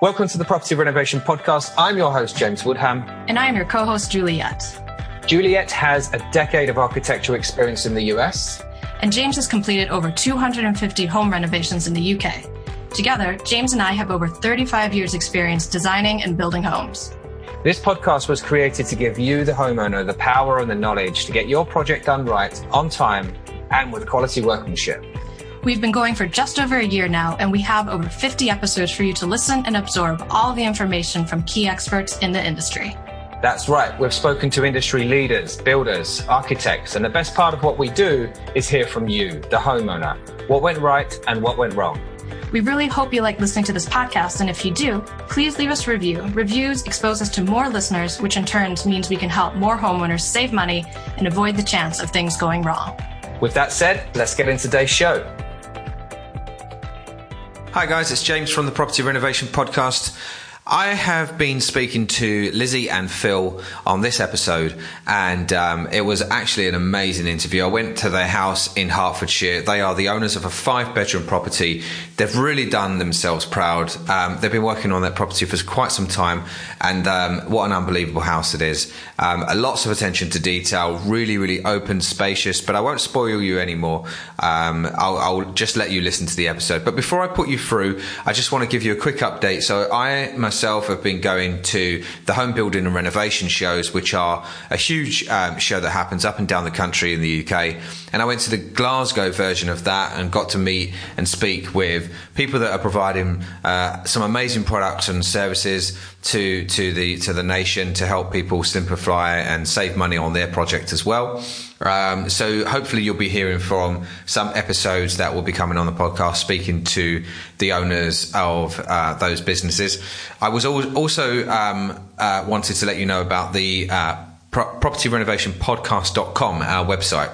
Welcome to the Property Renovation Podcast. I'm your host, James Woodham. And I'm your co host, Juliet. Juliet has a decade of architectural experience in the US. And James has completed over 250 home renovations in the UK. Together, James and I have over 35 years' experience designing and building homes. This podcast was created to give you, the homeowner, the power and the knowledge to get your project done right, on time, and with quality workmanship. We've been going for just over a year now, and we have over 50 episodes for you to listen and absorb all the information from key experts in the industry. That's right. We've spoken to industry leaders, builders, architects, and the best part of what we do is hear from you, the homeowner, what went right and what went wrong. We really hope you like listening to this podcast, and if you do, please leave us a review. Reviews expose us to more listeners, which in turn means we can help more homeowners save money and avoid the chance of things going wrong. With that said, let's get into today's show. Hi, guys, it's James from the Property Renovation Podcast. I have been speaking to Lizzy and Phil on this episode, and um, it was actually an amazing interview. I went to their house in Hertfordshire. They are the owners of a five bedroom property. They've really done themselves proud. Um, they've been working on that property for quite some time, and um, what an unbelievable house it is. Um, lots of attention to detail, really, really open, spacious, but I won't spoil you anymore. Um, I'll, I'll just let you listen to the episode. But before I put you through, I just want to give you a quick update. So I myself myself have been going to the home building and renovation shows, which are a huge um, show that happens up and down the country in the UK. And I went to the Glasgow version of that and got to meet and speak with people that are providing uh, some amazing products and services to to the to the nation to help people simplify and save money on their project as well. Um, so hopefully you'll be hearing from some episodes that will be coming on the podcast, speaking to the owners of uh, those businesses. I was also um, uh, wanted to let you know about the uh, pro- property renovation podcast.com, our website.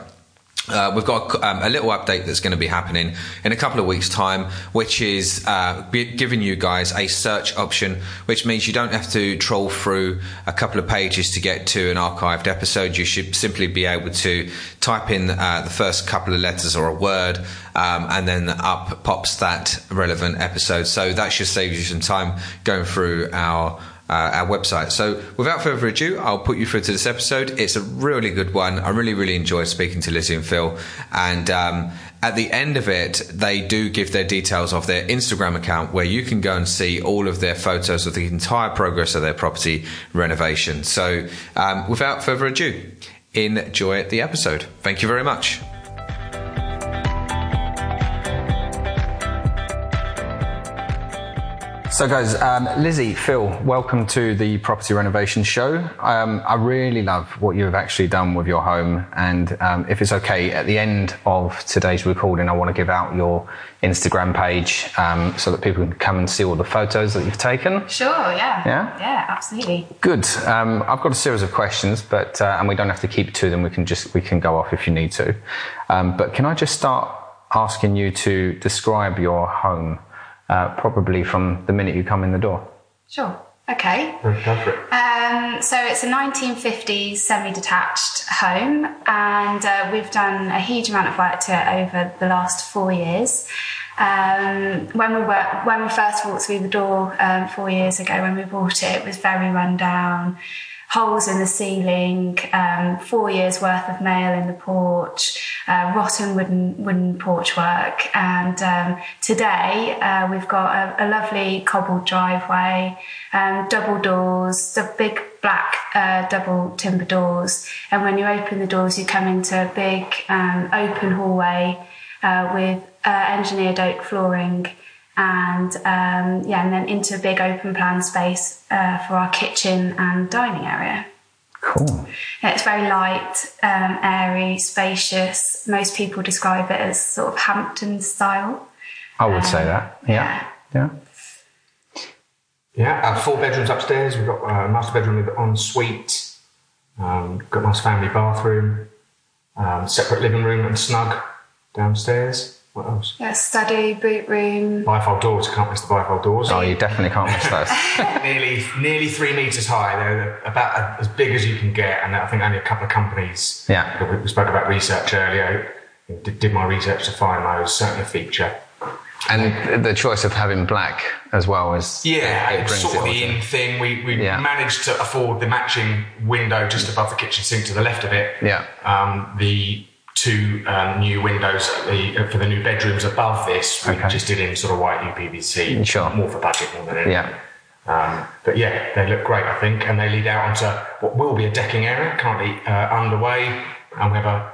Uh, we've got um, a little update that's going to be happening in a couple of weeks' time, which is uh, giving you guys a search option, which means you don't have to troll through a couple of pages to get to an archived episode. You should simply be able to type in uh, the first couple of letters or a word, um, and then up pops that relevant episode. So that should save you some time going through our uh, our website. So, without further ado, I'll put you through to this episode. It's a really good one. I really, really enjoyed speaking to Lizzy and Phil. And um, at the end of it, they do give their details of their Instagram account where you can go and see all of their photos of the entire progress of their property renovation. So, um, without further ado, enjoy the episode. Thank you very much. So, guys, um, Lizzy, Phil, welcome to the Property Renovation Show. Um, I really love what you have actually done with your home. And um, if it's okay, at the end of today's recording, I want to give out your Instagram page um, so that people can come and see all the photos that you've taken. Sure, yeah. Yeah? Yeah, absolutely. Good. Um, I've got a series of questions, but uh, and we don't have to keep to them. We can just we can go off if you need to. Um, but can I just start asking you to describe your home? Uh, probably from the minute you come in the door. Sure. Okay. Um, so it's a 1950s semi-detached home, and uh, we've done a huge amount of work to it over the last four years. Um, when we were when we first walked through the door um, four years ago, when we bought it, it was very run down holes in the ceiling, um, four years worth of mail in the porch, uh, rotten wooden wooden porch work, and um, today uh, we've got a, a, lovely cobbled driveway, um, double doors, the big black uh, double timber doors, and when you open the doors, you come into a big um, open hallway uh, with uh, engineered oak flooring and um, yeah, and then into a big open plan space uh, for our kitchen and dining area. Cool. Yeah, it's very light, um, airy, spacious. Most people describe it as sort of Hampton style. I would um, say that. Yeah. Yeah. Yeah. Uh, four bedrooms upstairs. We've got a master bedroom with an ensuite. Um, got a nice family bathroom. Um, separate living room and snug downstairs. What else? Yeah, study, boot room. Bifold doors. You can't miss the bifold doors. Oh, you definitely can't miss those. nearly, nearly three meters high. They're about as big as you can get, and I think only a couple of companies. Yeah. We spoke about research earlier. Did, did my research to find those. Certainly a feature. And the choice of having black as well is Yeah, it it's sort it of the in thing. We, we Yeah. managed to afford the matching window just above the kitchen sink to the left of it. Yeah. Um, the two um, new windows at the, uh, for the new bedrooms above this, we Okay. just did in sort of white UPVC. Sure. More for budget more than anything. Yeah. Um, but yeah, they look great, I think, and they lead out onto what will be a decking area, currently uh, underway, and we have a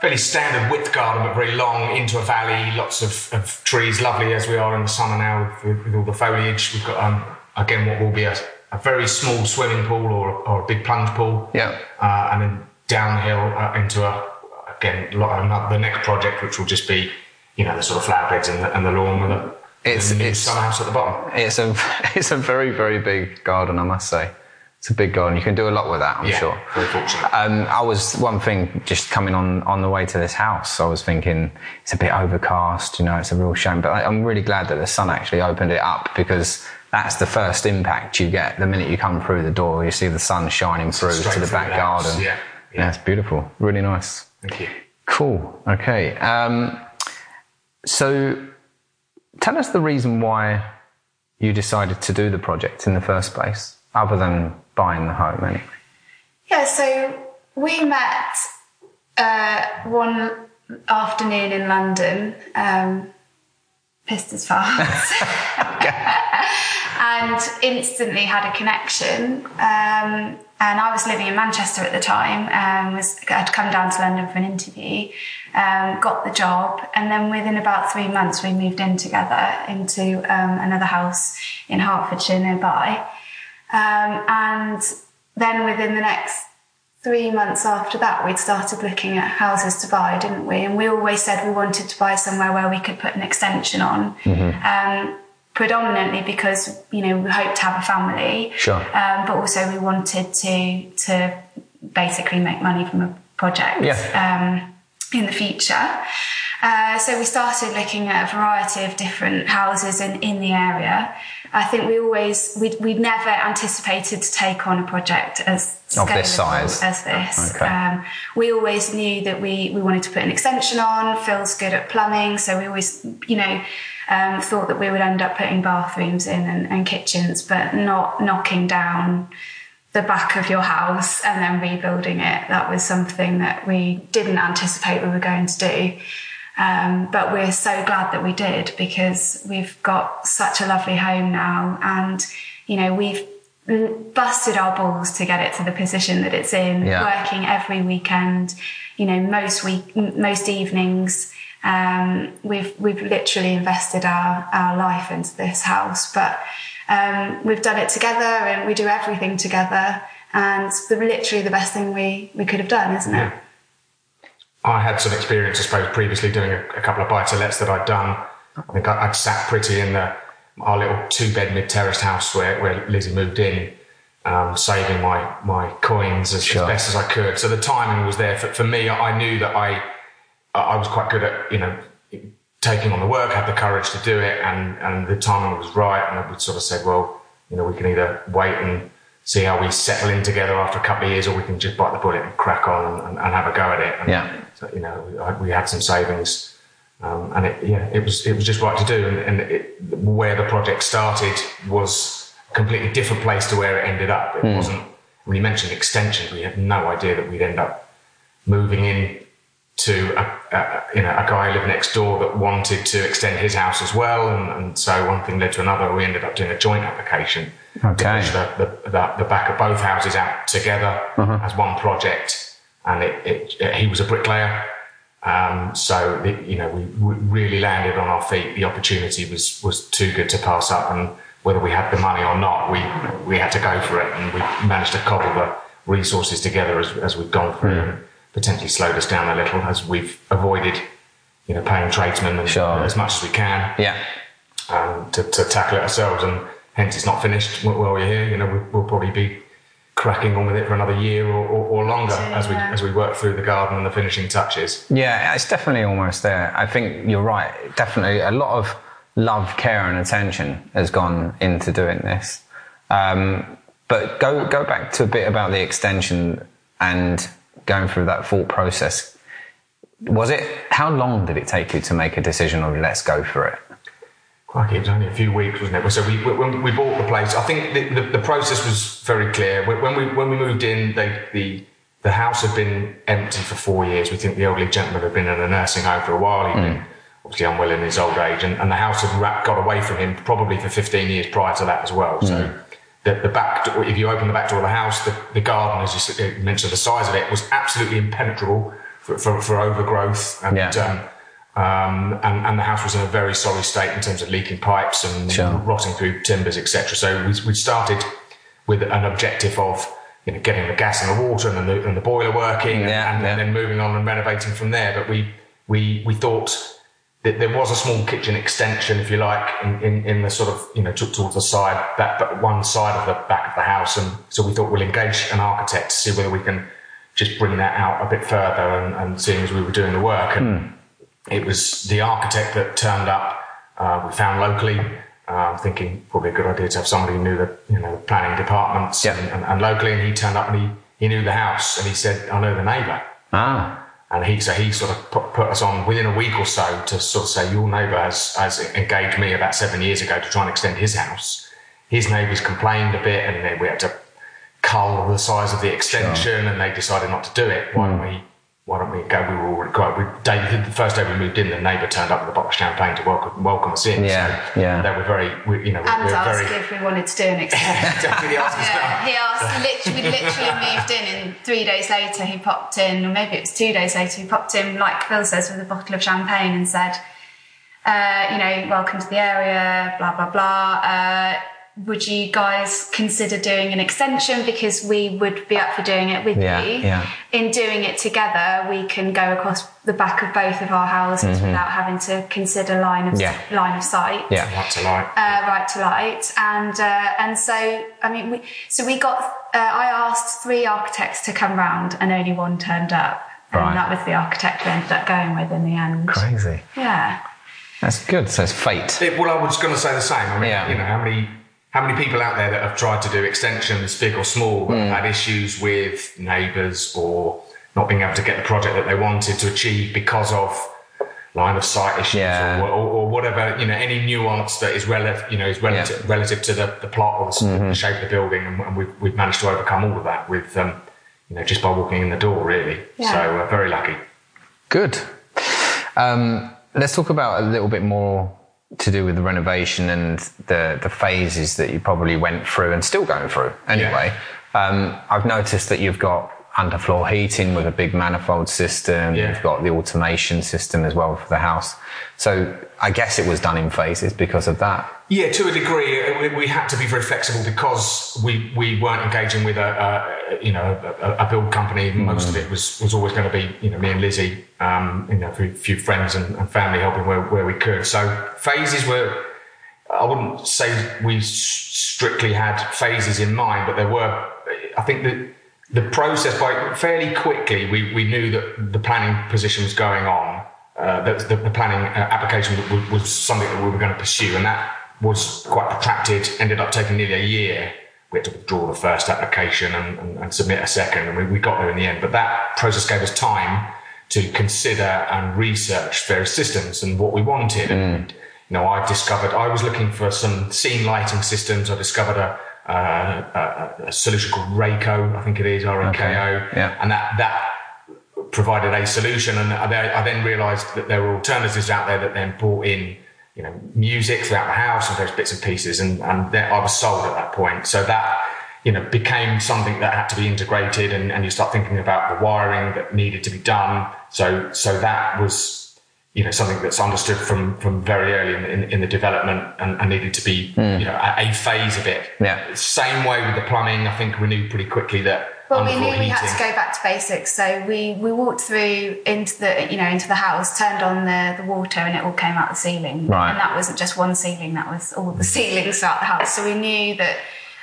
fairly standard width garden, but very long into a valley, lots of, of trees, lovely as we are in the summer now with, with all the foliage. We've got um, again what will be a, a very small swimming pool or, or a big plunge pool, Yeah. uh, and then downhill uh, into a again lo- another- the next project, which will just be you know the sort of flower beds and the, and the lawn with a, It's- and the new it's- summer house at the bottom. It's a it's a very very big garden, I must say. It's a big garden. You can do a lot with that, I'm yeah, sure. very fortunate. Um, I was one thing just coming on on the way to this house. I was thinking it's a bit overcast. You know, it's a real shame. But I, I'm really glad that the sun actually opened it up because that's the first impact you get the minute you come through the door. You see the sun shining through Straight to the through back the garden. yeah, yeah, it's beautiful. Really nice. Thank you. Cool. Okay. Um, so, tell us the reason why you decided to do the project in the first place, other than buying the home, anyway. Yeah, so we met uh, one afternoon in London, um, pissed as fast, and instantly had a connection. Um, and I was living in Manchester at the time, um, was had come down to London for an interview, um, got the job, and then within about three months we moved in together into um, another house in Hertfordshire nearby. Um, and then within the next three months after that, we'd started looking at houses to buy, didn't we? And we always said we wanted to buy somewhere where we could put an extension on. Um, predominantly because you know we hoped to have a family, Sure. um, but also we wanted to to basically make money from a project Yeah. um, in the future. Uh, so we started looking at a variety of different houses in, in the area. I think we always we we never anticipated to take on a project as Of this size. as this. Okay. Um, we always knew that we we wanted to put an extension on. Phil's good at plumbing, so we always you know um, thought that we would end up putting bathrooms in and, and kitchens, but not knocking down the back of your house and then rebuilding it. That was something that we didn't anticipate we were going to do. Um, but we're so glad that we did because we've got such a lovely home now and, you know, we've busted our balls to get it to the position that it's in, Yeah. working every weekend, you know, most week, most evenings. Um, we've, we've literally invested our, our life into this house, but, um, we've done it together and we do everything together. And it's the, literally the best thing we, we could have done, isn't it? I had some experience, I suppose, previously doing a, a couple of buy to lets that I'd done. I think I, I'd sat pretty in the our little two bed mid terraced house where, where Lizzy moved in, um, saving my my coins as, Sure. as best as I could. So the timing was there for, for me. I knew that I I was quite good at you know taking on the work, had the courage to do it, and and the timing was right. And I would sort of said, well, you know, we can either wait and see how we settle in together after a couple of years, or we can just bite the bullet and crack on and, and have a go at it. And Yeah. so, you know, we, we had some savings, um, and it, yeah, it was it was just right to do. And, and it, where the project started was a completely different place to where it ended up. It wasn't. When you mentioned extensions, we had no idea that we'd end up moving in to a, a you know a guy who lived next door that wanted to extend his house as well, and, and so one thing led to another. We ended up doing a joint application. Okay. The, the, the, the back of both houses out together as one project, and it, it, it- he was a bricklayer. Um, so the, you know we, we really landed on our feet. The opportunity was was too good to pass up, and whether we had the money or not, we we had to go for it, and we managed to cobble the resources together as as we've gone through, and potentially slowed us down a little as we've avoided, you know, paying tradesmen and, Sure. as much as we can Yeah. um, to, to tackle it ourselves. And hence, it's not finished while we're here. You know, we, we'll probably be cracking on with it for another year or, or, or longer as we as we work through the garden and the finishing touches. Yeah, it's definitely almost there. I think you're right. Definitely a lot of love, care, and attention has gone into doing this. Um, but go go back to a bit about the extension and going through that thought process. Was it how long did it take you to make a decision of let's go for it? Crikey, it was only a few weeks, wasn't it? So we when we bought the place, I think the, the, the process was very clear. When we when we moved in, they, the the house had been empty for four years. We think the elderly gentleman had been in a nursing home for a while. He'd mm. been obviously unwell in his old age, and, and the house had got away from him probably for 15 years prior to that as well. Mm. The, the back, door, if you open the back door of the house, the, the garden, as you mentioned, the size of it was absolutely impenetrable for, for, for overgrowth. And, yeah. um, um, and, and, the house was in a very sorry state in terms of leaking pipes and sure. rotting through timbers, etc. So we, we started with an objective of you know, getting the gas and the water and the, and the boiler working, yeah, and, yeah. and, then moving on and renovating from there. But we we we thought there was a small kitchen extension, if you like, in, in, in the sort of you know towards the side that, that one side of the back of the house, and so we thought we'll engage an architect to see whether we can just bring that out a bit further, and, and seeing as we were doing the work, and mm. it was the architect that turned up. Uh, we found locally. Uh, thinking probably a good idea to have somebody who knew the you know the planning departments yeah. and, and, and, locally, and he turned up and he, he knew the house, and he said, "I know the neighbour." Ah. And he, so he sort of put, put, us on within a week or so to sort of say, your neighbour has, has engaged me about seven years ago to try and extend his house. His neighbours complained a bit and then we had to cull the size of the extension sure. and they decided not to do it. Why don't hmm. we why don't we go? We were all quite. We, day, the first day we moved in, the neighbour turned up with a bottle of champagne to welcome, welcome us in. Yeah, so yeah. They were very, we, you know, and we were asked very, if we wanted to do an extension. yeah, he asked. Literally, we literally moved in, and three days later he popped in, or maybe it was two days later he popped in, like Phil says, with a bottle of champagne and said, uh, "You know, welcome to the area, blah blah blah." Uh, would you guys consider doing an extension? Because we would be up for doing it with yeah, you. yeah. in doing it together we can go across the back of both of our houses mm-hmm. without having to consider line of yeah. line of sight. Yeah. Right to light. Uh, right to light. And uh, and so I mean we so we got uh, I asked three architects to come round and only one turned up. Right. and that was the architect we ended up going with in the end. Crazy. Yeah. That's good. So it's fate. It, well I was going to say the same. I mean you know how many how many people out there that have tried to do extensions, big or small, mm. have had issues with neighbours or not being able to get the project that they wanted to achieve because of line of sight issues yeah. or, or, or, whatever, you know, any nuance that is relative, you know, is relative, yeah. relative to the, the plot or the, mm-hmm. the, shape of the building. And, and, we've, we've managed to overcome all of that with, um, you know, just by walking in the door, really. Yeah. So uh, very lucky. Good. Um, let's talk about a little bit more to do with the renovation and the the phases that you probably went through and still going through anyway. Yeah. Um, I've noticed that you've got underfloor heating with a big manifold system. Yeah. You've got the automation system as well for the house. So I guess it was done in phases because of that. Yeah, to a degree, we, we had to be very flexible because we, we weren't engaging with a, a you know a, a, build company. Most mm. of it was was always going to be you know me and Lizzy, um, you know, a few, friends and, and, family helping where, where we could. So phases were. I wouldn't say we strictly had phases in mind, but there were. I think that the process by fairly quickly we, we knew that the planning position was going on uh, that the, the, planning uh, application was, was, something that we were going to pursue and that was quite protracted ended up taking nearly a year we had to withdraw the first application and, and, and submit a second and we, we, got there in the end but that process gave us time to consider and research various systems and what we wanted mm. and you know i discovered i was looking for some scene lighting systems i discovered a uh, a, a, solution called Rako, I think it is, R A K O, yeah. and that that provided a solution. And I then realised that there were alternatives out there that then brought in, you know, music throughout the house and those bits and pieces, and and I was sold at that point. So that you know became something that had to be integrated, and, and you start thinking about the wiring that needed to be done. So so that was you know something that's understood from from very early in, in, in the development and, and, needed to be mm. you know a, a, phase of it. Yeah. Same way with the plumbing. I think we knew pretty quickly that. Well, we knew we had to go back to basics, so we, we walked through into the you know into the house, turned on the, the water, and it all came out the ceiling. Right. And that wasn't just one ceiling; that was all the ceilings throughout the house. So we knew that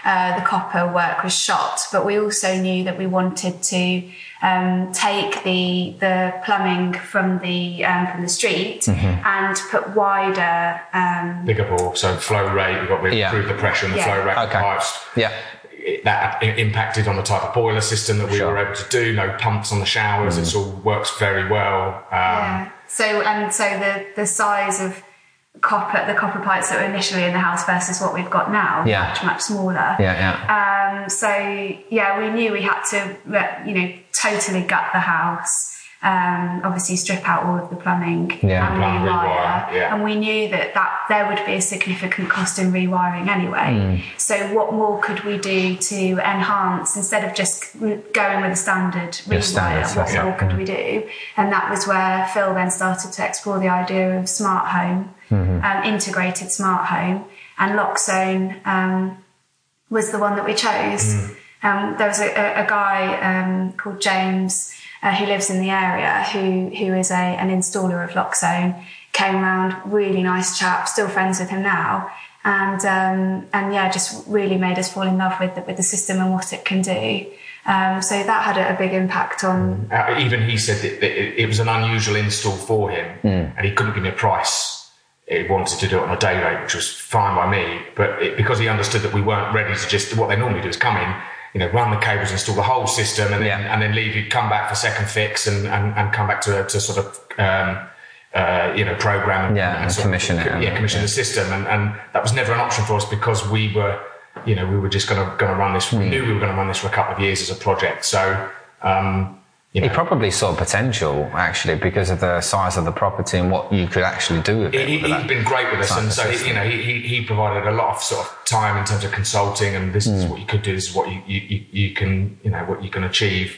uh, the copper work was shot, but we also knew that we wanted to um, take the the plumbing from the um, from the street mm-hmm. and put wider um, bigger bore. So flow rate, we've got to yeah. improve the pressure and the yeah. flow rate okay. pipes. Yeah. That impacted on the type of boiler system that we sure. were able to do. No pumps on the showers. Mm. It all works very well. Um, yeah. So and so the the size of copper the copper pipes that were initially in the house versus what we've got now Yeah. much much smaller Yeah, yeah. um, so yeah we knew we had to you know totally gut the house um, obviously strip out all of the plumbing Yeah. and rewire rewire, yeah. and we knew that, that there would be a significant cost in rewiring anyway Hmm. so what more could we do to enhance instead of just going with a standard Yeah, rewire standard what stuff, more yeah. could we do and that was where Phil then started to explore the idea of smart home Mm-hmm. um, integrated smart home and Loxone um, was the one that we chose. Mm. Um, there was a, a, a guy um, called James uh, who lives in the area who who is a, an installer of Loxone, Came around, really nice chap, still friends with him now, and um, and yeah, just really made us fall in love with the, with the system and what it can do. Um, so that had a, a big impact on. Uh, even he said that, that it, it was an unusual install for him, and he couldn't give me a price. He wanted to do it on a day rate, which was fine by me. But it, because he understood that we weren't ready to just what they normally do is come in, you know, run the cables, install the whole system, and then Yeah. and then leave you, come back for second fix, and and, and come back to to sort of. Um, uh, you know, program and, Yeah, and sort of- commission it yeah, commission the system, and, and that was never an option for us because we were, you know, we were just going to going to run this. Hmm. We knew we were going to run this for a couple of years as a project, so um, you He probably saw potential actually because of the size of the property and what you could actually do with it. he, with has that been great with us, and so he, you know he, he, he provided a lot of sort of time in terms of consulting, and this Hmm. is what you could do, this is what you, you, you, you can you know what you can achieve,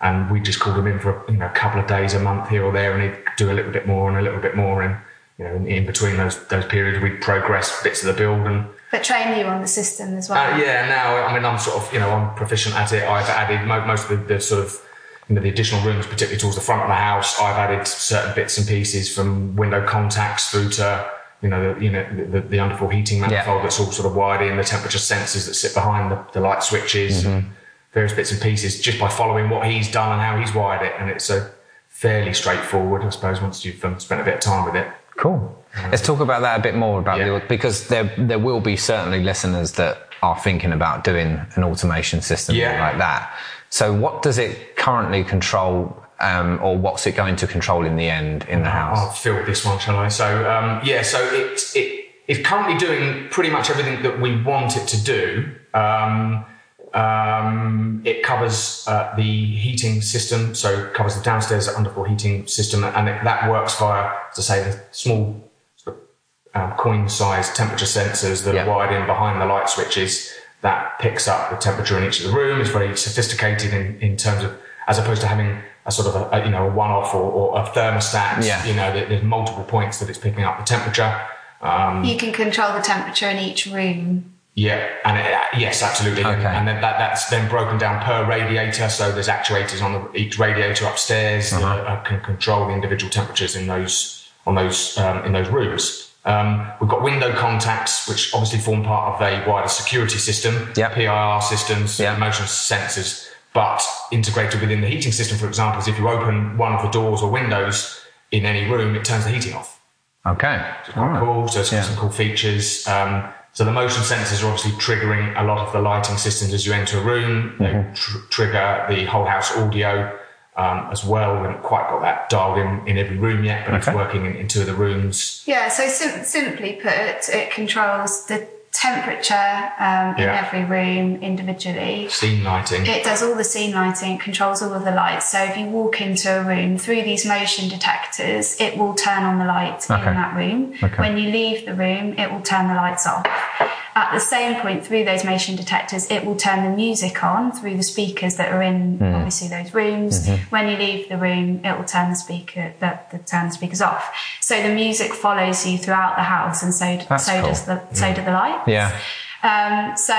and we just called him in for you know a couple of days, a month here or there, and he'd do a little bit more and a little bit more, and you know in, in between those those periods we'd progress bits of the build and. But train you on the system as well. Uh, yeah, now I mean I'm sort of you know I'm proficient at it. I've added mo- most of the, the sort of you know the additional rooms, particularly towards the front of the house. I've added certain bits and pieces from window contacts through to you know the, you know the, the underfloor heating manifold Yeah. that's all sort of wired in, the temperature sensors that sit behind the, the light switches, Mm-hmm. various bits and pieces, just by following what he's done and how he's wired it, and it's a fairly straightforward, I suppose, once you've um, spent a bit of time with it. Cool. Let's talk about that a bit more about Yeah. the because there there will be certainly listeners that are thinking about doing an automation system Yeah. like that. So what does it currently control, um, or what's it going to control in the end in the house? I'll fill this one, shall I? So um, yeah, so it it is currently doing pretty much everything that we want it to do. Um, um, it covers uh, the heating system, so it covers the downstairs underfloor heating system, and it, that works via, as I say, the small sort of, um, coin-sized temperature sensors that Yeah. are wired in behind the light switches. That picks up the temperature in each of the rooms. It's very sophisticated in, in terms of, as opposed to having a sort of a, a, you know a one-off or, or a thermostat. Yeah. You know, there- there's multiple points that it's picking up the temperature. Um, You can control the temperature in each room. yeah, and it, uh, yes, absolutely. Okay. and then that, that's then broken down per radiator. So there's actuators on the, each radiator upstairs that uh, can control the individual temperatures in those on those um, in those rooms. Um, we've got window contacts, which obviously form part of a wider security system. Yep. PIR systems, Yep. motion sensors, but integrated within the heating system. For example, is if you open one of the doors or windows in any room, it turns the heating off Okay. quite Alright. cool. So it's got Yeah. some cool features. Um, so the motion sensors are obviously triggering a lot of the lighting systems as you enter a room. Mm-hmm. tr- trigger the whole house audio um, as well. We haven't quite got that dialed in in every room yet, but it's working in, in two of the rooms. Yeah, so sim- simply put, it controls the temperature um, in Yeah. every room individually. Scene lighting. It does all the scene lighting, it controls all of the lights. So if you walk into a room through these motion detectors, it will turn on the light Okay. in that room. Okay. When you leave the room, it will turn the lights off. At the same point, through those motion detectors, it will turn the music on through the speakers that are in Hmm. obviously those rooms. Mm-hmm. When you leave the room, it will turn the speaker the, the turn the speakers off. So the music follows you throughout the house, and so That's so cool. does the so do the lights. Yeah. Um, so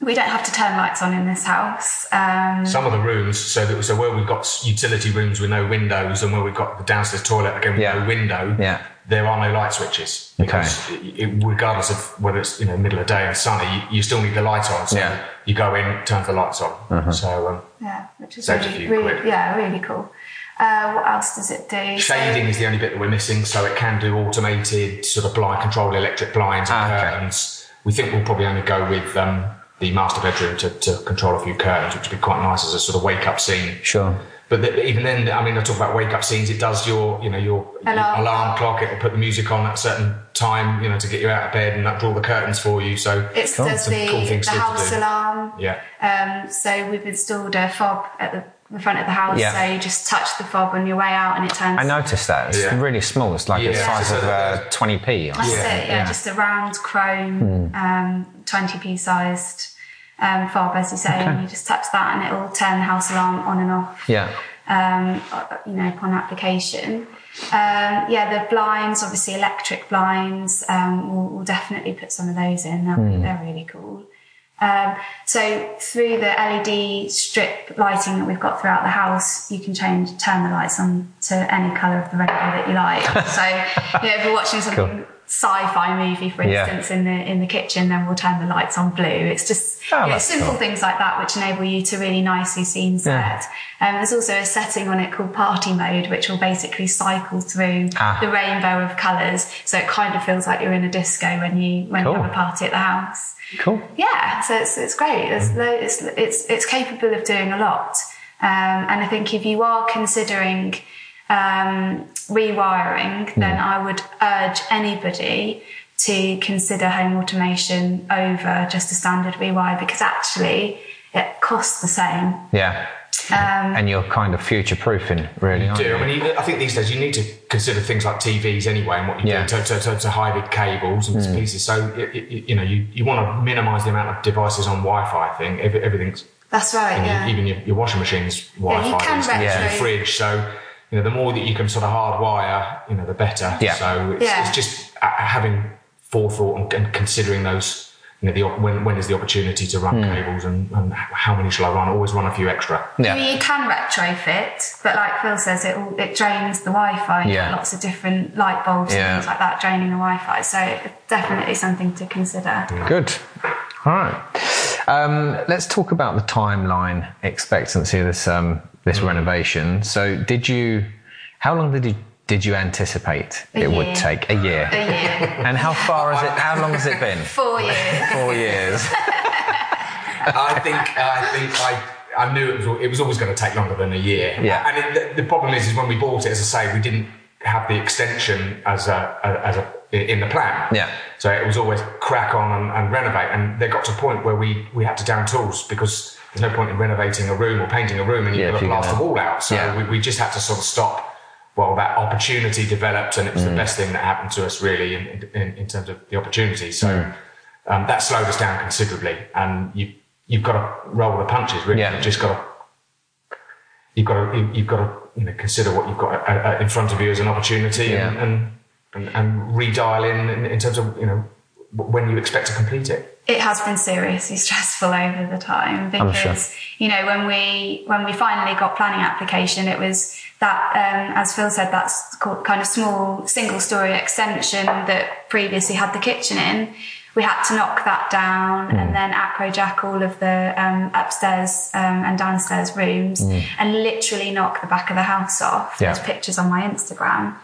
we don't have to turn lights on in this house. Um, Some of the rooms, so that so where we've got utility rooms with no windows, and where we've got the downstairs toilet again with Yeah. no window, Yeah. there are no light switches because it, it- regardless of whether it's you know middle of the day and sunny, you, you still need the light on. So Yeah. you go in, turn the lights on. So um, yeah, which is Saves a really, few really quid. yeah, really cool. Uh, what else does it do? So- shading is the only bit that we're missing. So it can do automated sort of blind control electric blinds and Ah, okay. curtains. We think we'll probably only go with um, the master bedroom to, to control a few curtains, which would be quite nice as a sort of wake up scene. Sure. But the, even then, I mean, I talk about wake up scenes. It does your, you know, your Alarm. alarm clock. It'll put the music on at a certain time, you know, to get you out of bed and that draw the curtains for you. So It's does the, cool things the to house do. alarm. yeah, Um, so we've installed a fob at the, the front of the house. Yeah. So you just touch the fob on your way out and it turns. I noticed that. It's Yeah. really small. It's like the size of the- uh, 20p. or That's it, yeah, just a round chrome, um, 20p sized um, fob, as you say, and you just touch that and it will turn the house alarm on and off. Yeah. um, you know, upon application. Um, yeah, the blinds, obviously electric blinds, um, we'll, we'll definitely put some of those in. They're, they're really cool. Um, so through the LED strip lighting that we've got throughout the house, you can change, turn the lights on to any colour of the rainbow that you like. so, you know, if you're watching something Cool. Sci-fi movie, for Yeah. instance, in the in the kitchen, then we'll turn the lights on blue. It's just Oh, simple cool. things like that which enable you to really nicely scene set. Um, there's also a setting on it called party mode, which will basically cycle through Ah. the rainbow of colours. So it kind of feels like you're in a disco when you when Cool. you have a party at the house. Cool. Yeah, so it's it's great. There's lo- it's it's it's capable of doing a lot. Um, and I think if you are considering um, rewiring, then I would urge anybody to consider home automation over just a standard rewire because actually it costs the same. Yeah. Um, And you're kind of future proofing, really, aren't do. you? I mean, you- I think these days you need to consider things like TVs anyway and what you Yeah. do to, to, to, to hide cables and bits and pieces. So, y- y- you know, you, you want to minimise the amount of devices on Wi-Fi. I think everything's that's right. you know, Yeah. even your, your washing machine's Wi-Fi, you can these days, retro- your fridge. So, you know, the more that you can sort of hardwire, you know, the better. Yeah. So it's, Yeah. it's just uh, having forethought and, and considering those. You know, the, when when is the opportunity to run cables and, and how many shall I run? Always run a few extra. I Yeah. mean, you can retrofit, but like Phil says, it all, it drains the Wi-Fi. Yeah. lots of different light bulbs Yeah. and things like that draining the Wi-Fi. So definitely something to consider. Good. All right. Um, let's talk about the timeline expectancy of this um, this Mm. renovation. So, did you? How long did you did you anticipate A it would take? A year. A year, And how far has it? How long has it been? four years. Four years. I think I think I. I knew it was, it was always going to take longer than a year. Yeah. And it, the, the problem is, is when we bought it, as I say, we didn't have the extension as a, a- as a in the plan. Yeah. So it was always crack on and, and renovate. And they got to a point where we, we had to down tools because there's no point in renovating a room or painting a room and you've if got to blast the wall out. So Yeah. we, we just had to sort of stop. Well, that opportunity developed, and it Mm. was the best thing that happened to us, really, in, in, in terms of the opportunity. So Mm. um, that slowed us down considerably, and you you've got to roll the punches. Really, Yeah. you've just got to you've got to you- you've got to you know consider what you've got uh, uh, in front of you as an opportunity, and, Yeah. and and and redial in, in in terms of you know when you expect to complete it. It has been seriously stressful over the time I'm sure. because you know when we when we finally got planning application it was that um, as phil said that's called kind of small single story extension that previously had the kitchen in we had to knock that down Hmm. and then Acrow jack all of the um, upstairs um, and downstairs rooms and literally knock the back of the house off Hmm. Yeah. there's pictures on my instagram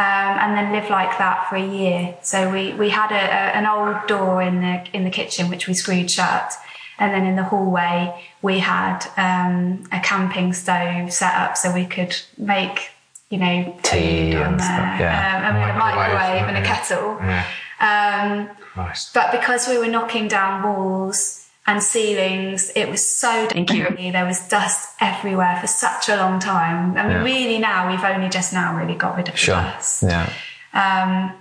um, and then live like that for a year. So we, we had a, a, an old door in the in the kitchen which we screwed shut, and then in the hallway we had um, a camping stove set up so we could make you know Tea on and stuff, yeah. Um, and we had a Microwave, and a kettle. Yeah. Um, Christ. but because we were knocking down walls and ceilings, it was so dinky. There was dust everywhere for such a long time. I mean, Yeah. really now, we've only just now really got rid of Sure. the dust. Yeah. Um,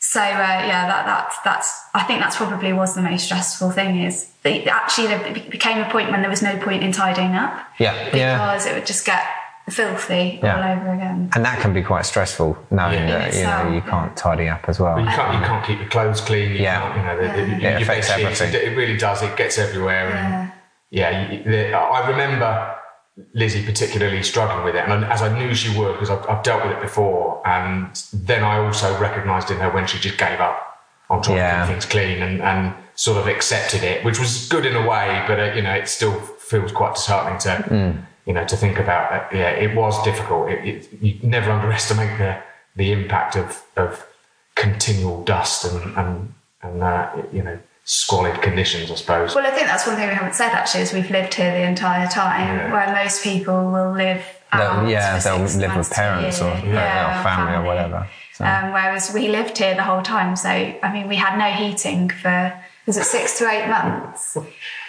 so uh, yeah, that that's that's. I think that's probably was the most stressful thing. Is actually there became a point when there was no point in tidying up Yeah. Yeah. because it would just get filthy Yeah. all over again. And that can be quite stressful, knowing Yeah. that you know you can't tidy up as well. But you can't you can't keep your clothes clean. You Yeah. You know, the, the, It your affects everything. It, it really does. It gets everywhere. And yeah, the, I remember Lizzy particularly struggling with it, and as I knew she would because I've, I've dealt with it before. And then I also recognised in her when she just gave up on trying Yeah. to keep things clean and, and sort of accepted it, which was good in a way, but uh, you know, it still feels quite disheartening to Mm. You know to think about that. Yeah, it was difficult. It, it, you never underestimate the the impact of of continual dust and and, and uh, you know squalid conditions, I suppose. Well, I think that's one thing we haven't said actually is we've lived here the entire time, Yeah. where most people will live They'll- out. yeah, they'll live with months to a parents or, yeah, or family or whatever. So. Um, whereas we lived here the whole time. So, I mean, we had no heating for, was it six to eight months?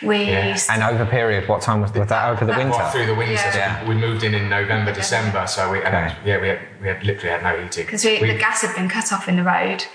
We Yeah. used And over period, what time was, was that over the That- winter? Right through the winter. Yeah. so Yeah. We moved in in November, December. So we, and Okay. yeah, we had, we had literally had no heating. because the gas had been cut off in the road.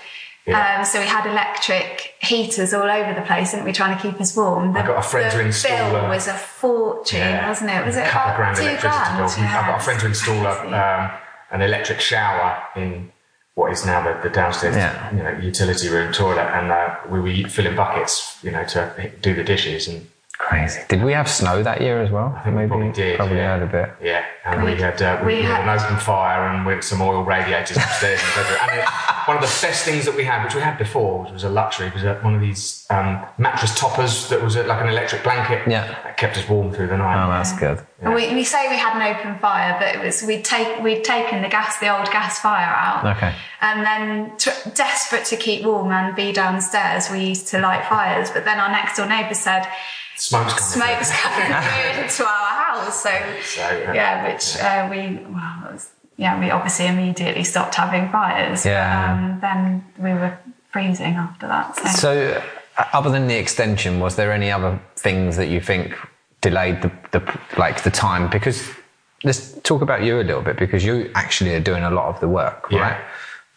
Yeah. Um, so we had electric heaters all over the place, didn't we, trying to keep us warm? The, I got a friend the to install bill a- was a fortune, Yeah. wasn't it? Was it a couple about of grand two electricity grand? bill. I've got a friend to install a, um, an electric shower in what is now the, the downstairs Yeah. you know, utility room toilet, and uh, we were filling buckets, you know, to do the dishes. And Crazy. Did we have snow that year as well? I think maybe we probably did. Probably yeah. had a bit. Yeah, and we, We- had uh, we, we we had, had- an open fire and with some oil radiators upstairs in the bedroom. And it, one of the best things that we had, which we had before, which was a luxury, was uh, one of these um, mattress toppers that was uh, like an electric blanket. Yeah. that kept us warm through the night. Oh, that's good. And we, we say we had an open fire, but it was we'd take we'd taken the gas, the old gas fire out, Okay. and then tr- desperate to keep warm and be downstairs, we used to light fires. But then our next door neighbour said Smoke's coming. smoke's coming into our house, so, So, uh, yeah, which uh, we well, was, yeah, we obviously immediately stopped having fires. but, Yeah. um, then we were freezing after that. So, So, uh, other than the extension, was there any other things that you think delayed the, the like the time? Because let's talk about you a little bit because you actually are doing a lot of the work, Yeah. right?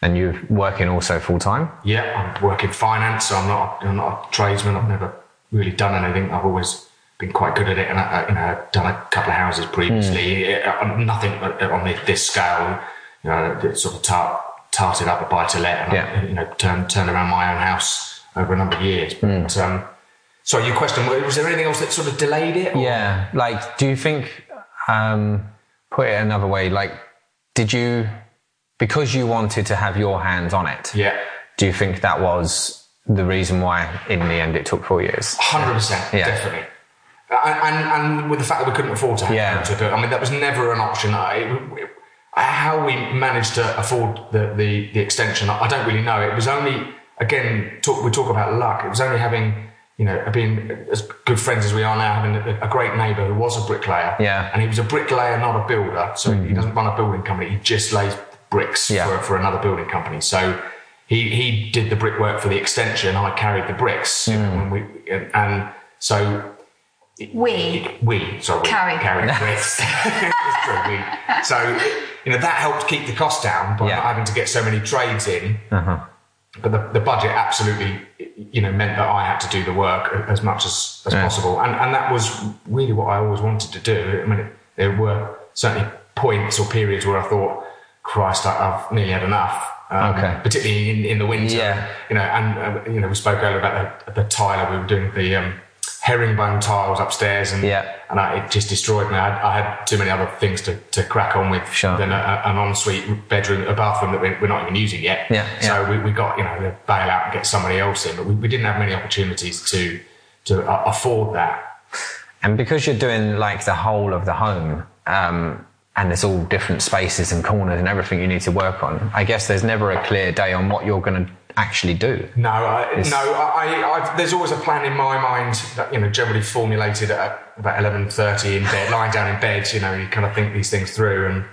And you're working also full time. Yeah, I work in finance, so I'm not, I'm not a tradesman. I've never really done anything. I've always been quite good at it, and I, you know, I've done a couple of houses previously. Uh, Nothing on this, scale. You know, it sort of tart, tarted up a buy to let, and Yeah. I, you know, turned turned around my own house over a number of years. But um, so your question was there anything else that sort of delayed it? or- Yeah. Like, do you think, um, put it another way, like, did you, because you wanted to have your hands on it, yeah. do you think that was the reason why in the end it took four years? Hundred percent, Yeah. definitely. And, and and with the fact that we couldn't afford to have Yeah. to do it, I mean that was never an option. I, how we managed to afford the, the, the extension, I don't really know. It was only again talk, we talk about luck. It was only having you know being as good friends as we are now, having a, a great neighbour who was a bricklayer. Yeah. and he was a bricklayer, not a builder. So he mm-hmm. doesn't run a building company. He just lays bricks Yeah. for, for another building company. So he, he did the brickwork for the extension. I carried the bricks. You know, we, and, and so we we sorry Carried. carried the bricks. true. We, so you know that helped keep the cost down by Yeah. not having to get so many trades in. Uh-huh. But the, the budget absolutely, you know, meant that I had to do the work as much as, as Yeah. possible, and and that was really what I always wanted to do. I mean, it, there were certainly points or periods where I thought, Christ, I, I've nearly had enough. Um, Okay. Particularly in, in the winter, Yeah. you know, and uh, you know, we spoke earlier about the, the tiler. We were doing the um, herringbone tiles upstairs, and Yeah. and I, it just destroyed me. I, I had too many other things to, to crack on with Sure. than a, a- an ensuite bedroom, a bathroom that we're, we're not even using yet. Yeah, So yeah. we, we got you know the bail out and get somebody else in, but we, we didn't have many opportunities to to uh, afford that. And because you're doing like the whole of the home, um, and there's all different spaces and corners and everything you need to work on, I guess there's never a clear day on what you're going to actually do. No, I, no. I, I, I've, there's always a plan in my mind that you know generally formulated at about eleven thirty in bed, lying down in bed. You know, you kind of think these things through, and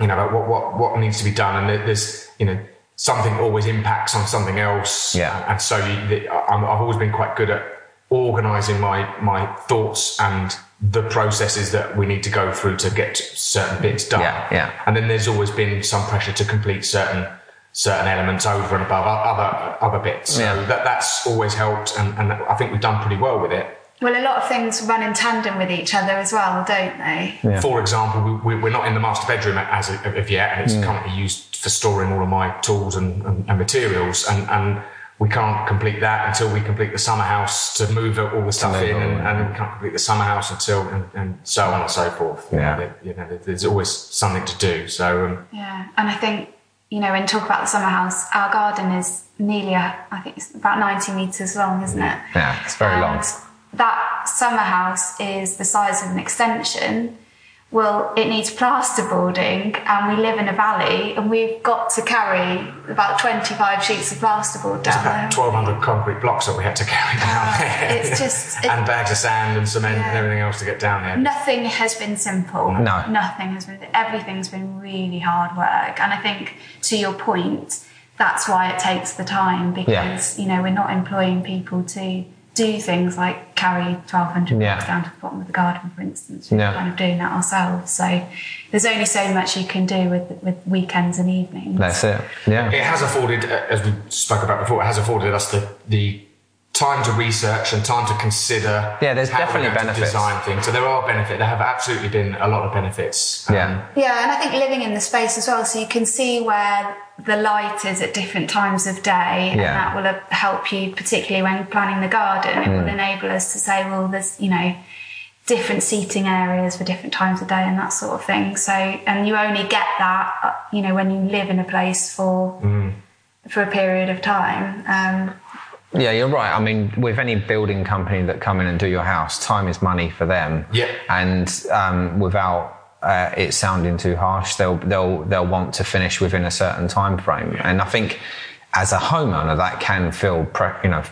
you know about what what what needs to be done, and there's you know something always impacts on something else. Yeah. and so you, the, I'm, I've always been quite good at organising my my thoughts and the processes that we need to go through to get certain bits done. Yeah, yeah. And then there's always been some pressure to complete certain certain elements over and above other other bits. So Yeah. that that's always helped, and, and I think we've done pretty well with it. well, a lot of things run in tandem with each other as well, don't they? Yeah. For example, we, we, we're not in the master bedroom as of, of yet, and it's mm. currently used for storing all of my tools and, and, and materials, and, and we can't complete that until we complete the summer house to move all the stuff in, and, yeah. and we can't complete the summer house until and, and so on and so forth. You know, Yeah. you know, there's always something to do. So um, Yeah, and I think you know when talk about the summer house, our garden is nearly, a, I think it's about ninety meters long, isn't it? Yeah, it's very long. That summer house is the size of an extension, well, it needs plasterboarding and we live in a valley and we've got to carry about 25 sheets of plasterboard down there. About 1,200 concrete blocks that we had to carry down Uh, there. it's just- it- and bags of sand and cement and everything else to get down there. Nothing has been simple. No. Nothing has been, everything's been really hard work. And I think to your point, that's why it takes the time because, you know, we're not employing people to do things like carry 1200 Yeah. blocks down to the bottom of the garden, for instance. We're Yeah. kind of doing that ourselves. So there's only so much you can do with, with weekends and evenings. That's it. Yeah. It has afforded, uh, as we spoke about before, it has afforded us the, the time to research and time to consider. Yeah, there's how we're definitely going to benefits. Design things. So there are benefits. There have absolutely been a lot of benefits. Um, Yeah. Yeah, and I think living in the space as well, so you can see where the light is at different times of day, and that will uh, help you, particularly when planning the garden. It Mm. will enable us to say, well, there's you know different seating areas for different times of day and that sort of thing. So, and you only get that, uh, you know, when you live in a place for for a period of time. Um, Yeah, you're right. I mean, with any building company that come in and do your house, time is money for them. Yeah. And um, without uh, it sounding too harsh, they'll they'll they'll want to finish within a certain time frame. And I think as a homeowner, that can feel pre- you know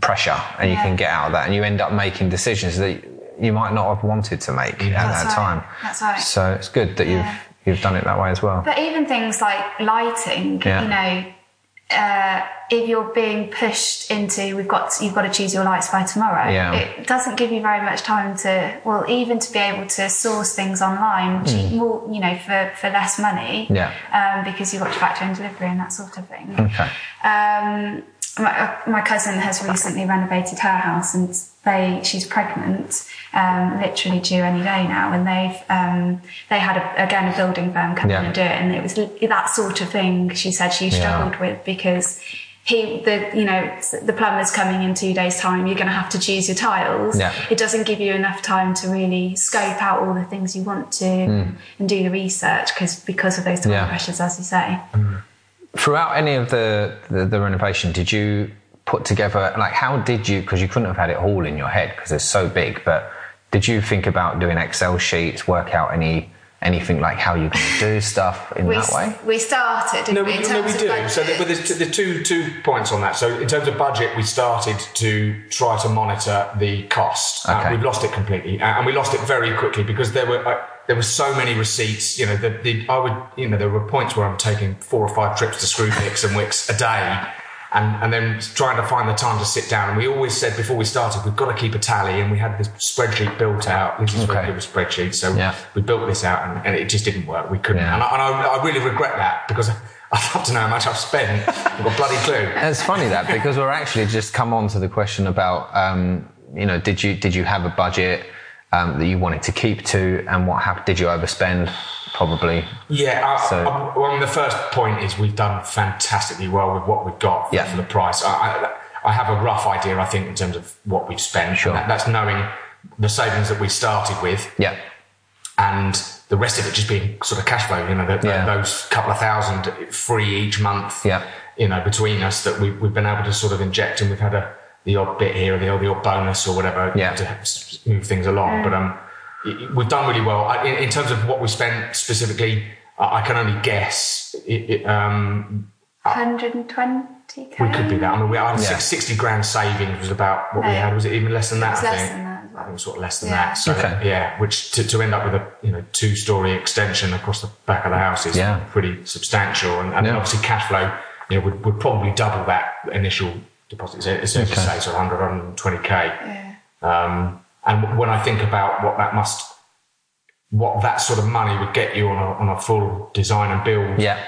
pressure, and you can get out of that, and you end up making decisions that you might not have wanted to make at That's that right. time. That's right. So it's good that Yeah. you've you've done it that way as well. But even things like lighting, Yeah. you know, uh, if you're being pushed into, we've got you've got to choose your lights by tomorrow. Yeah. It doesn't give you very much time to, well, even to be able to source things online, cheap, more, you know, for, for less money. Yeah. Um, because you've got to factor in delivery and that sort of thing. Okay. Um, my, my cousin has recently renovated her house, and they she's pregnant, um, literally due any day now, and they've um, they had a, again a building firm come Yeah. in and do it, and it was that sort of thing. She said she struggled with because. He, the, you know, the plumber's coming in two days' time. You're going to have to choose your tiles. Yeah. It doesn't give you enough time to really scope out all the things you want to hmm. and do the research because because of those time. Yeah. pressures, as you say. Mm-hmm. throughout any of the, the, the renovation, did you put together, like, how did you, because you couldn't have had it all in your head because it's so big, but did you think about doing Excel sheets, work out any, anything like how you're going to do stuff in We, that way? we started, No, we? we, in no, terms we of do. budget. So there, but there's two, the two two points on that. So in terms of budget, we started to try to monitor the cost. Uh, we've lost it completely, uh, and we lost it very quickly because there were uh, there were so many receipts. You know, the, the I would you know there were points where I'm taking four or five trips to Screwfix and Wickes a day. And, and then trying to find the time to sit down. And we always said before we started, we've got to keep a tally. And we had this spreadsheet built out. Lizzy's Okay. very good with. So Yeah. we built this out and, and it just didn't work. We couldn't. Yeah. And, I, and I, I really regret that because I'd love to know how much I've spent. I've got bloody clue. It's funny that because we're actually just come on to the question about, um, you know, did you did you have a budget um, that you wanted to keep to, and what happened? Did you overspend? Probably. Yeah, I, So- I, well, the first point is we've done fantastically well with what we've got for, Yeah. for the price. I, I, I have a rough idea, I think, in terms of what we've spent. Sure. That, that's knowing the savings that we started with Yeah. and the rest of it just being sort of cash flow, you know, the- Yeah. those couple of thousand free each month, Yeah. you know, between us that we, we've been able to sort of inject and we've had a, the odd bit here, the odd, the odd bonus or whatever Yeah. to move things along. But, um, it- we've done really well. I, in, in terms of what we spent specifically, I, I can only guess. It, it, um, 120k. we could be that. I mean, we had Yeah. 60 grand savings was about what we had. Was it even less than that? It's I less think? than that well. I think it was sort of less than Yeah. that. So Okay. yeah, which to, to end up with a you know two story extension across the back of the house is Yeah. pretty substantial, and, and Yeah. obviously cash flow you know would, would probably double that initial deposit. So it's as you Okay. say, so 100, 120k. Yeah. Um, and when I think about what that must, what that sort of money would get you on a, on a full design and build, Yeah.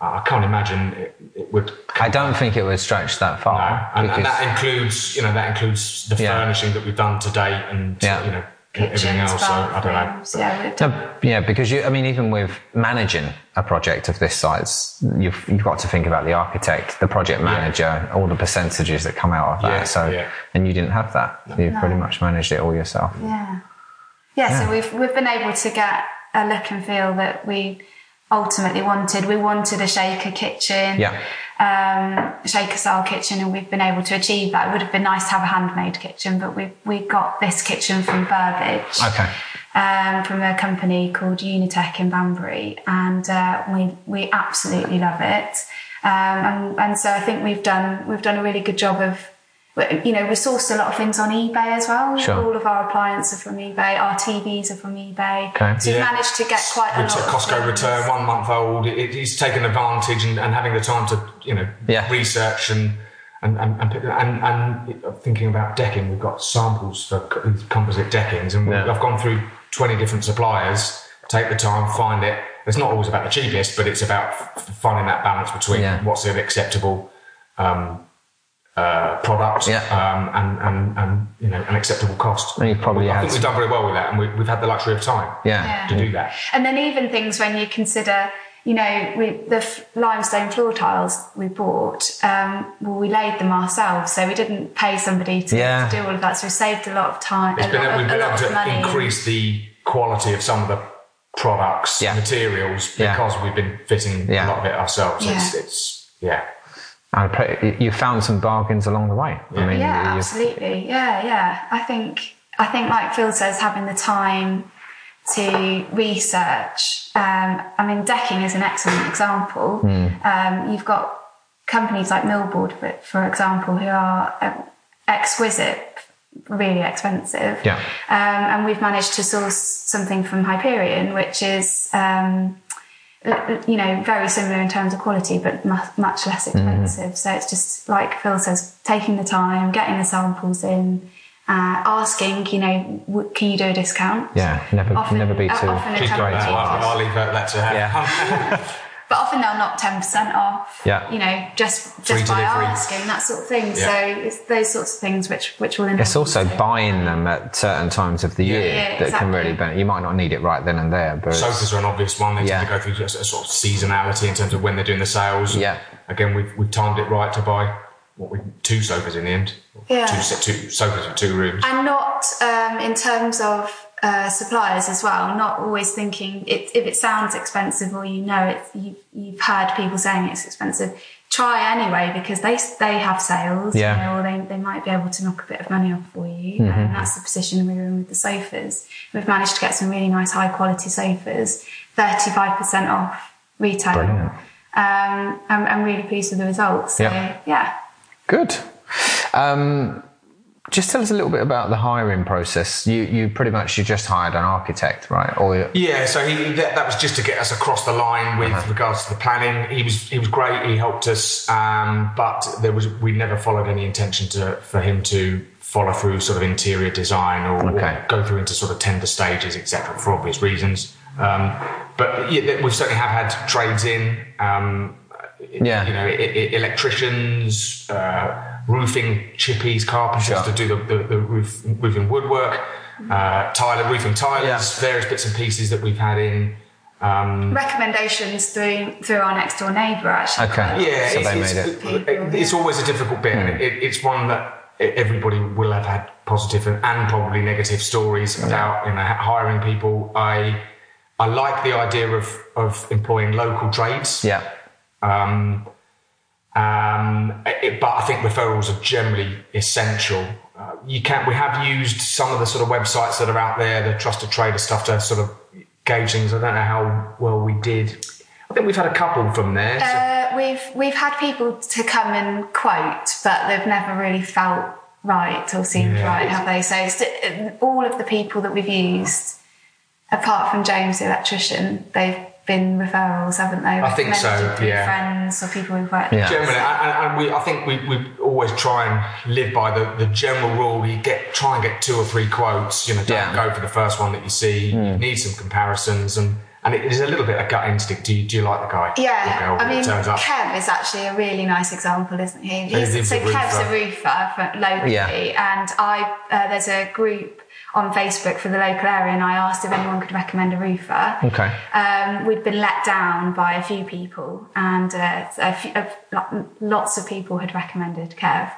I can't imagine it, it would. I don't think it would stretch that far. No. And, and that includes, you know, that includes the Yeah. furnishing that we've done to date and, Yeah. you know, everything else. So I don't know. bathrooms, yeah, No, yeah, because you, I mean, even with managing a project of this size, you've, you've got to think about the architect, the project manager, all the percentages that come out of that. Yeah, so, yeah. and you didn't have that. You pretty much managed it all yourself. Yeah. Yeah, so we've we've been able to get a look and feel that we ultimately wanted. We wanted a shaker kitchen, Yeah. Um, shaker style kitchen, and we've been able to achieve that. It would have been nice to have a handmade kitchen, but we we got this kitchen from Burbidge. Okay. um, from a company called Unitech in Banbury, and uh, we we absolutely love it. Um, and, and so I think we've done we've done a really good job of you know, we sourced a lot of things on eBay as well. Sure. All of our appliances are from eBay. Our TVs are from eBay. Okay. So we've managed to get quite a lot. It's a of Costco return, one month old. It, it's taken advantage and, and having the time to, you know, Yeah. research and and and, and, and, and thinking about decking. We've got samples for composite deckings, and Yeah. I've gone through twenty different suppliers. Take the time, find it. It's not always about the cheapest, but it's about f- finding that balance between Yeah. what's acceptable um, uh, product Yeah. um, and, and and you know an acceptable cost. And you probably I think we've done very well with that, and we, we've had the luxury of time Yeah. Yeah. to do that. And then even things when you consider, you know, we, the f- limestone floor tiles we bought, um, well, we laid them ourselves, so we didn't pay somebody to, Yeah. to do all of that. So we saved a lot of time, It's a been, lot, we've of, a been able to money. increase the quality of some of the products, Yeah. materials, Yeah. because we've been fitting Yeah. a lot of it ourselves. It's, it's yeah. I pray- you found some bargains along the way. I mean, yeah, absolutely. Yeah, yeah. I think I think like Phil says, having the time to research. Um, I mean, decking is an excellent example. Hmm. Um, you've got companies like Millboard, for, for example, who are uh, exquisite, really expensive. Yeah. Um, and we've managed to source something from Hyperion, which is. Um, you know, very similar in terms of quality, but mu- much less expensive. So it's just like Phil says, taking the time, getting the samples in, uh, asking, you know, w- can you do a discount? Yeah, never- never be uh, too- often a She's got 10% that. I'll. I'll leave that, that to her. Yeah. But often they'll knock ten percent off. Yeah. You know, just Free just by delivery. asking that sort of thing. Yeah. So it's those sorts of things which which will. It's also you to- buying them at certain times of the year Yeah, that can really benefit. You might not need it right then and there, but Sofas are an obvious one. They Yeah. tend to go through just a sort of seasonality in terms of when they're doing the sales. Yeah. Again, we've, we've timed it right to buy what we two sofas in the end. Yeah. Two, two sofas for two rooms. and not um, in terms of uh, suppliers as well. Not always thinking it, if it sounds expensive or you know it, you've, you've heard people saying it's expensive. Try anyway because they they have sales, Yeah. you know, or they, they might be able to knock a bit of money off for you. Mm-hmm. And that's the position we were in with the sofas. We've managed to get some really nice high quality sofas, thirty five percent off retail. Brilliant. Um, I'm, I'm really pleased with the results. So, Yeah. yeah. Good. Um, just tell us a little bit about the hiring process. You you pretty much you just hired an architect, right? Or Yeah, so he, that, that was just to get us across the line with Uh-huh. regards to the planning. He was he was great. He helped us, um, but there was we never followed any intention to for him to follow through sort of interior design or, or go through into sort of tender stages, etc. For obvious reasons. Um, but yeah, we certainly have had trades in. Um, Yeah. you know, i- i- electricians, uh, roofing chippies, carpenters Sure. to do the, the, the roof, roofing woodwork, uh, tiler, roofing tilers, Yeah. various bits and pieces that we've had in. Um, Recommendations through through our next door neighbour actually. Okay. yeah, So it's, they it's, made it. it- it's always a difficult bit. and It, it's one that everybody will have had positive and, and probably negative stories about you know hiring people. I I like the idea of of employing local trades. yeah, Um, um, it, but I think referrals are generally essential. Uh, you can we have used some of the sort of websites that are out there, the trusted trader stuff to sort of gauge things. I don't know how well we did. I think we've had a couple from there. so- Uh, we've we've had people to come and quote, but they've never really felt right or seemed Yeah. right, have they? So it's, all of the people that we've used, apart from James the electrician, they've been referrals, haven't they? I think so, Recommended through yeah. Friends or people we've worked Yeah. Generally, and, and we, I think we, we always try and live by the, the general rule. You get try and get two or three quotes. You know, don't Yeah. Hmm. go for the first one that you see. You need some comparisons, and and it is a little bit of gut instinct. Do you, do you like the guy? Yeah, girl I mean, turns up? Kev is actually a really nice example, isn't he? He's He's, so a roofer. Kev's a roofer for, locally, Yeah. and I uh, there's a group on Facebook for the local area, and I asked if anyone could recommend a roofer. Okay. Um, we'd been let down by a few people, and uh, a few, uh, lots of people had recommended Kev.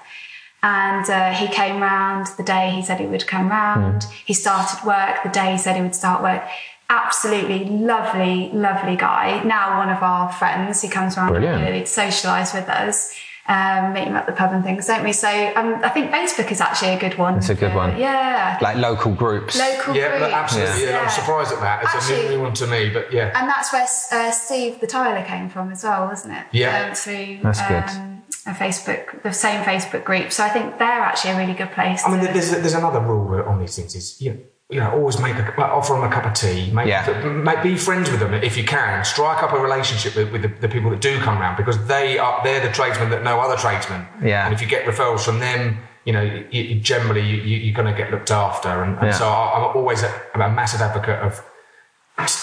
And uh, he came round the day he said he would come round. He started work the day he said he would start work. Absolutely lovely, lovely guy. Now one of our friends. He comes around regularly to socialise with us. Um, meet them at the pub and things, don't we? So um, I think Facebook is actually a good one. It's a good for- one. Yeah. Like local groups. Local Yeah, groups. absolutely. Yeah. Yeah. I'm surprised at that. It's a Actually- new, new one to me, but yeah. And that's where uh, Steve the tiler came from as well, wasn't it? Yeah. Um, through That's good. um, a Facebook, the same Facebook group. So I think they're actually a really good place. I mean, to, there's, there's another rule on these things is you know, you know always make a, offer them a cup of tea. Make, Yeah. make be friends with them if you can. Strike up a relationship with, with the, the people that do come around because they are they're the tradesmen that know other tradesmen. Yeah. And if you get referrals from them, you know, you, you generally you, you- you're going to get looked after. And, and Yeah. so I- I'm always a, I'm a massive advocate of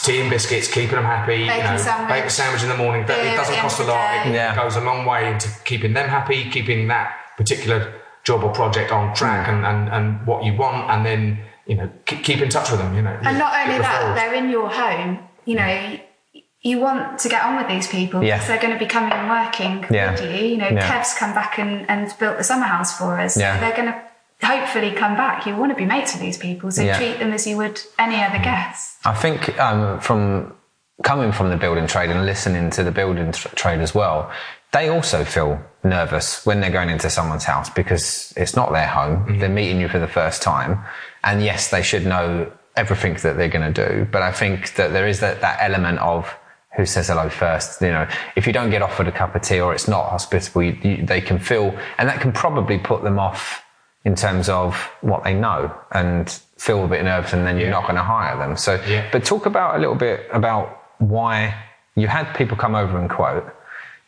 tea and biscuits, keeping them happy. you Bacon know, sandwich. bacon sandwich in the morning. That, Beer it doesn't cost a end of the lot. It. Yeah. goes a long way into keeping them happy, keeping that particular job or project on track, and, and, and what you want, and then you know keep, keep in touch with them. You know, and not only that, referrals. they're in your home. You know, you want to get on with these people Yeah. because they're going to be coming and working Yeah. with you. You know, Yeah. Kev's come back and, and built the summer house for us. Yeah. So they're going to hopefully come back. You want to be mates with these people, so Yeah. treat them as you would any other guest. I think um, from coming from the building trade and listening to the building tr- trade as well, they also feel nervous when they're going into someone's house because it's not their home. Mm-hmm. They're meeting you for the first time. And yes, they should know everything that they're going to do. But I think that there is that, that element of who says hello first. You know, if you don't get offered a cup of tea or it's not hospitable, you, you, they can feel, and that can probably put them off in terms of what they know and feel a bit nervous and then you're not going to hire them. So, Yeah. but talk about a little bit about why you had people come over and quote,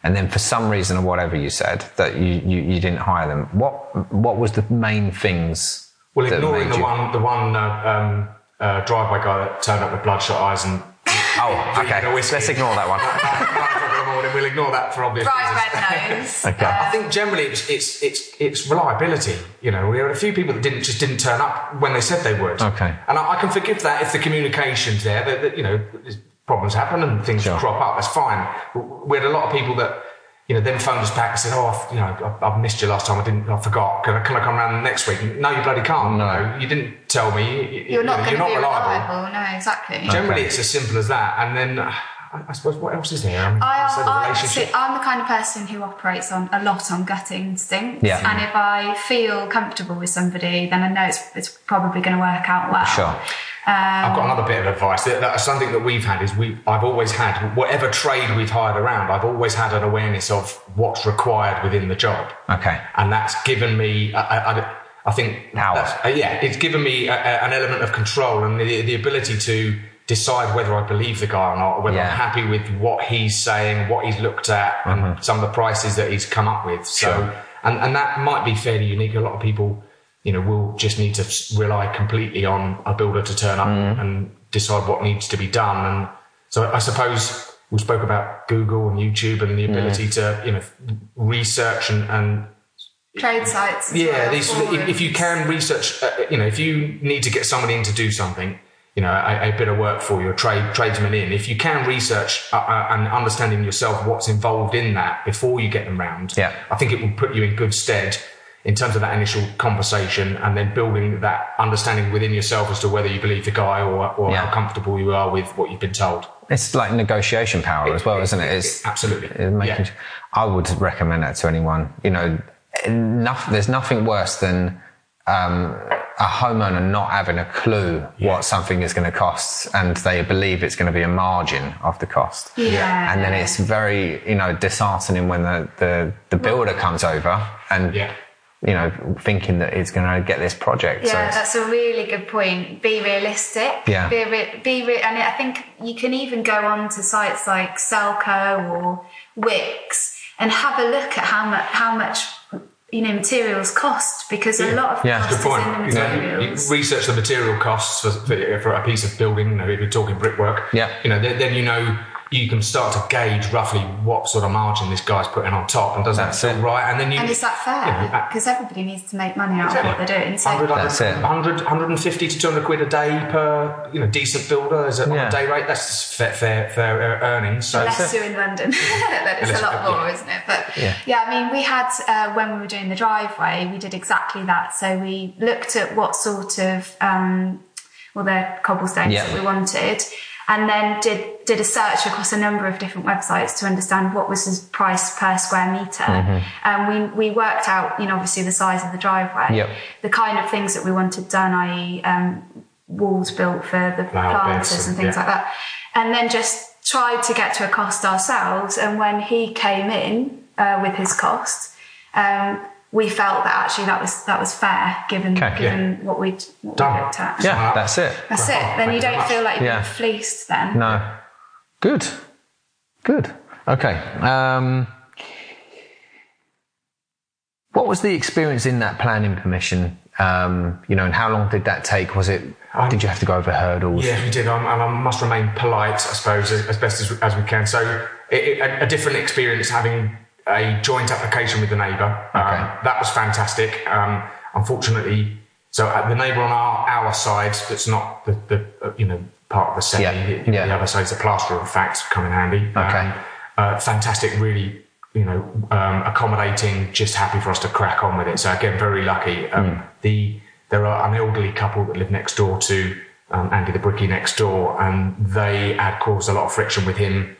and then for some reason or whatever you said that you, you, you didn't hire them. What what was the main things? well, that ignoring made the you- one the one uh, um, uh, driveway guy that turned up with bloodshot eyes and Oh, okay. drinking a whiskey. Let's ignore that one. In the morning. We'll ignore that for obvious Bright reasons. red nose. Okay. I think generally it's, it's it's it's reliability. You know, we had a few people that didn't just didn't turn up when they said they would. Okay. And I, I can forgive that if the communication's there. That, that you know, there's problems happen and things Sure. crop up. That's fine. We had a lot of people that. You know, then phoned us back and said, "Oh, I've, you know, I've, I've missed you last time. I didn't. I forgot. Can I, can I come around next week?" No, you bloody can't. No. You, didn't tell me. You- you- You're not you know, going to you're be not reliable. reliable. No, exactly. Generally, Okay. it's as simple as that. And then, I, I suppose, what else is there? I mean, I, so the I, relationship. see, I'm the kind of person who operates on a lot on gut instinct. Yeah. And if I feel comfortable with somebody, then I know it's, it's probably going to work out well. Sure. I've got another bit of advice. That, that's something that we've had is we. I've always had whatever trade we've hired around. I've always had an awareness of what's required within the job, Okay. and that's given me. I, I, I- think that's- uh, yeah, it's given me a, a, an element of control and the, the ability to decide whether I believe the guy or not, or whether Yeah. I'm happy with what he's saying, what he's looked at, and some of the prices that he's come up with. So, Mm-hmm. Sure. and and that might be fairly unique. A lot of people you know, we'll just need to rely completely on a builder to turn up Mm. and decide what needs to be done. And so I suppose we spoke about Google and YouTube and the ability to, you know, research and, and Trade sites. yeah, well, these, if, if you can research, uh, you know, if you need to get somebody in to do something, you know, a, a bit of work for you, a trade tradesman in, if you can research uh, uh, and understanding yourself what's involved in that before you get them round, Yeah. I think it will put you in good stead in terms of that initial conversation and then building that understanding within yourself as to whether you believe the guy or, or Yeah. how comfortable you are with what you've been told. It's like negotiation power as well, isn't it? It's Absolutely. it's making, Yeah. I would recommend that to anyone. You know, enough, there's nothing worse than um, a homeowner not having a clue what something is going to cost and they believe it's going to be a margin of the cost. Yeah. And then it's very, you know, disheartening when the, the, the builder comes over and, Yeah. You know, thinking that it's going to get this project. Yeah, it's- that's a really good point. Be realistic. Yeah. Be, re- be re- and I think you can even go on to sites like Selco or Wickes and have a look at how much how much you know materials cost because a lot of Yeah. cost Good is point. in the You, know, you- you research the material costs for, for, for a piece of building. You know, if you're talking brickwork, Yeah. You know, then, then you know you can start to gauge roughly what sort of margin this guy's putting on top, and does that feel right? And then you and is that fair? you know, uh, Because everybody needs to make money out of what they're doing. So 100, That's it. 100, 150 to 200 quid a day per you know decent builder is a, on a day rate. That's fair, fair, fair uh, earnings. So Unless you're in London, that is a lot yeah. more, isn't it? But Yeah. yeah, I mean, we had uh, when we were doing the driveway, we did exactly that. So we looked at what sort of um, well, the cobblestones Yeah. that we wanted, and then did did a search across a number of different websites to understand what was his price per square meter. Mm-hmm. And we we worked out, you know, obviously the size of the driveway, Yep. the kind of things that we wanted done, i.e., um, walls built for the beds planters and and- things yeah. like that, and then just tried to get to a cost ourselves. And when he came in uh, with his cost. Um, we felt that actually that was that was fair given Okay. given what we'd, what we Done. looked at. Yeah, that's it. That's it. Then you Thank you don't much. feel like you're Yeah. fleeced then. No. Good. Good. Okay. Um, what was the experience in that planning permission? Um, you know, and how long did that take? Was it? Um, did you have to go over hurdles? Yeah, we did, um, and I must remain polite, I suppose, as, as best as, as we can. So, it, it, a, a different experience having a joint application with the neighbour. Um, that was fantastic. Um, unfortunately, so uh, the neighbour on our, our side, that's not the, the uh, you know part of the semi. Yeah, The, yeah. the other side's a plaster in fact, come in handy. Okay. Um, uh, fantastic, really. You know, um, accommodating, just happy for us to crack on with it. So again, very lucky. Um, The there are an elderly couple that live next door to um, Andy the Brickie next door, and they had caused a lot of friction with him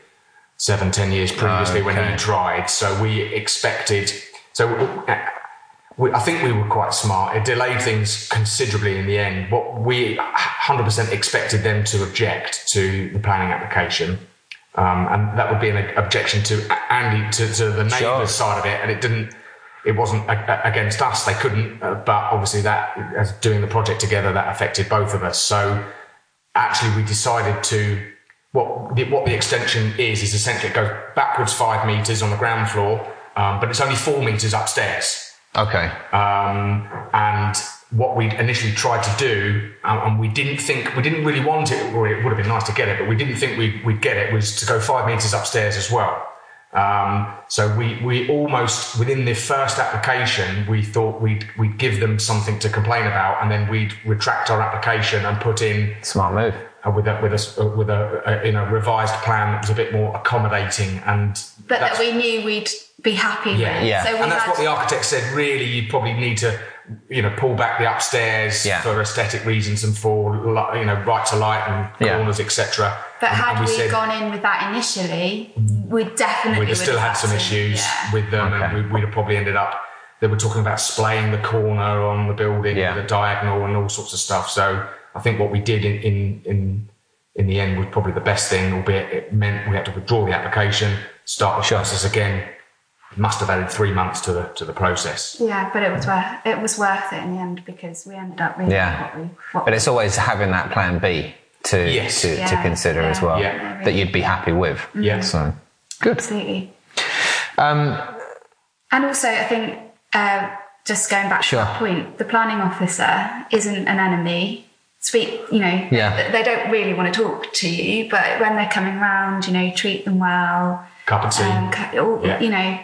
seven, ten years previously when Okay. he tried. So we expected. So uh, we, I think we were quite smart. It delayed things considerably in the end. What we 100% expected them to object to the planning application. Um, and that would be an objection to Andy, to, to the neighbour's Sure. side of it. And it didn't, it wasn't against us. They couldn't, uh, but obviously that, as doing the project together, that affected both of us. So actually we decided to what the, what the extension is is essentially it goes backwards five meters on the ground floor, um, but it's only four meters upstairs. Okay. Um, and what we initially tried to do, um, and we didn't think we didn't really want it, or it would have been nice to get it, but we didn't think we'd, we'd get it. Was to go five meters upstairs as well. Um, so we, we almost within the first application we thought we'd we'd give them something to complain about, and then we'd retract our application and put in Smart move. With a with a s- uh, with a, a in a revised plan that was a bit more accommodating and But that we knew we'd be happy yeah with. Yeah. So we and that's had, what the architect said really you probably need to you know pull back the upstairs Yeah. for aesthetic reasons and for you know right to light and Yeah. corners etc but and, had and we, said gone in with that initially, we definitely we'd would have still had some issues yeah. with them Okay. and we, we'd have probably ended up they were talking about splaying the corner on the building Yeah. with a diagonal and all sorts of stuff so I think what we did in in in in the end was probably the best thing, albeit it meant we had to withdraw the application, start the Sure. process again. Must have added three months to the to the process. Yeah, but it was worth it was worth it in the end because we ended up really Yeah. what we what But it's always having that plan B to Yes. to, to Yeah, consider as well Yeah. that you'd be happy with. Yeah. So good. absolutely. Um, And also, I think uh, just going back Sure. to that point, the planning officer isn't an enemy. Speak, you know, Yeah. they- they don't really want to talk to you, but when they're coming round, you know, treat them well. Cup of tea. Um, cu- all- Yeah. You know,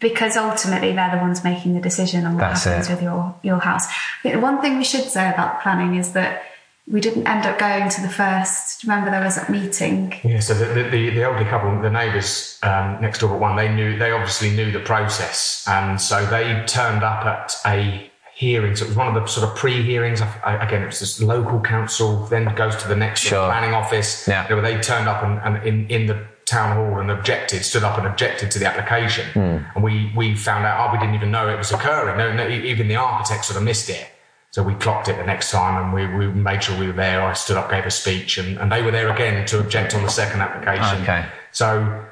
because ultimately they're the ones making the decision on what That's happens it. with your your house. I think the one thing we should say about planning is that we didn't end up going to the first. Remember, there was that meeting. Yeah, so the, the, the, the elderly couple, the neighbours um, next door but one, they knew, they obviously knew the process. And so they turned up at a hearing. So it was one of the sort of pre-hearings. I, I, again, it was this local council, then goes to the next Sure. planning office. Yeah. You know, they turned up and, and in, in the town hall and objected, stood up and objected to the application. Hmm. And we, we found out, oh, we didn't even know it was occurring. No, no, even the architect sort of missed it. So we clocked it the next time and we, we made sure we were there. I stood up, gave a speech, and, and they were there again to object on the second application. Okay. So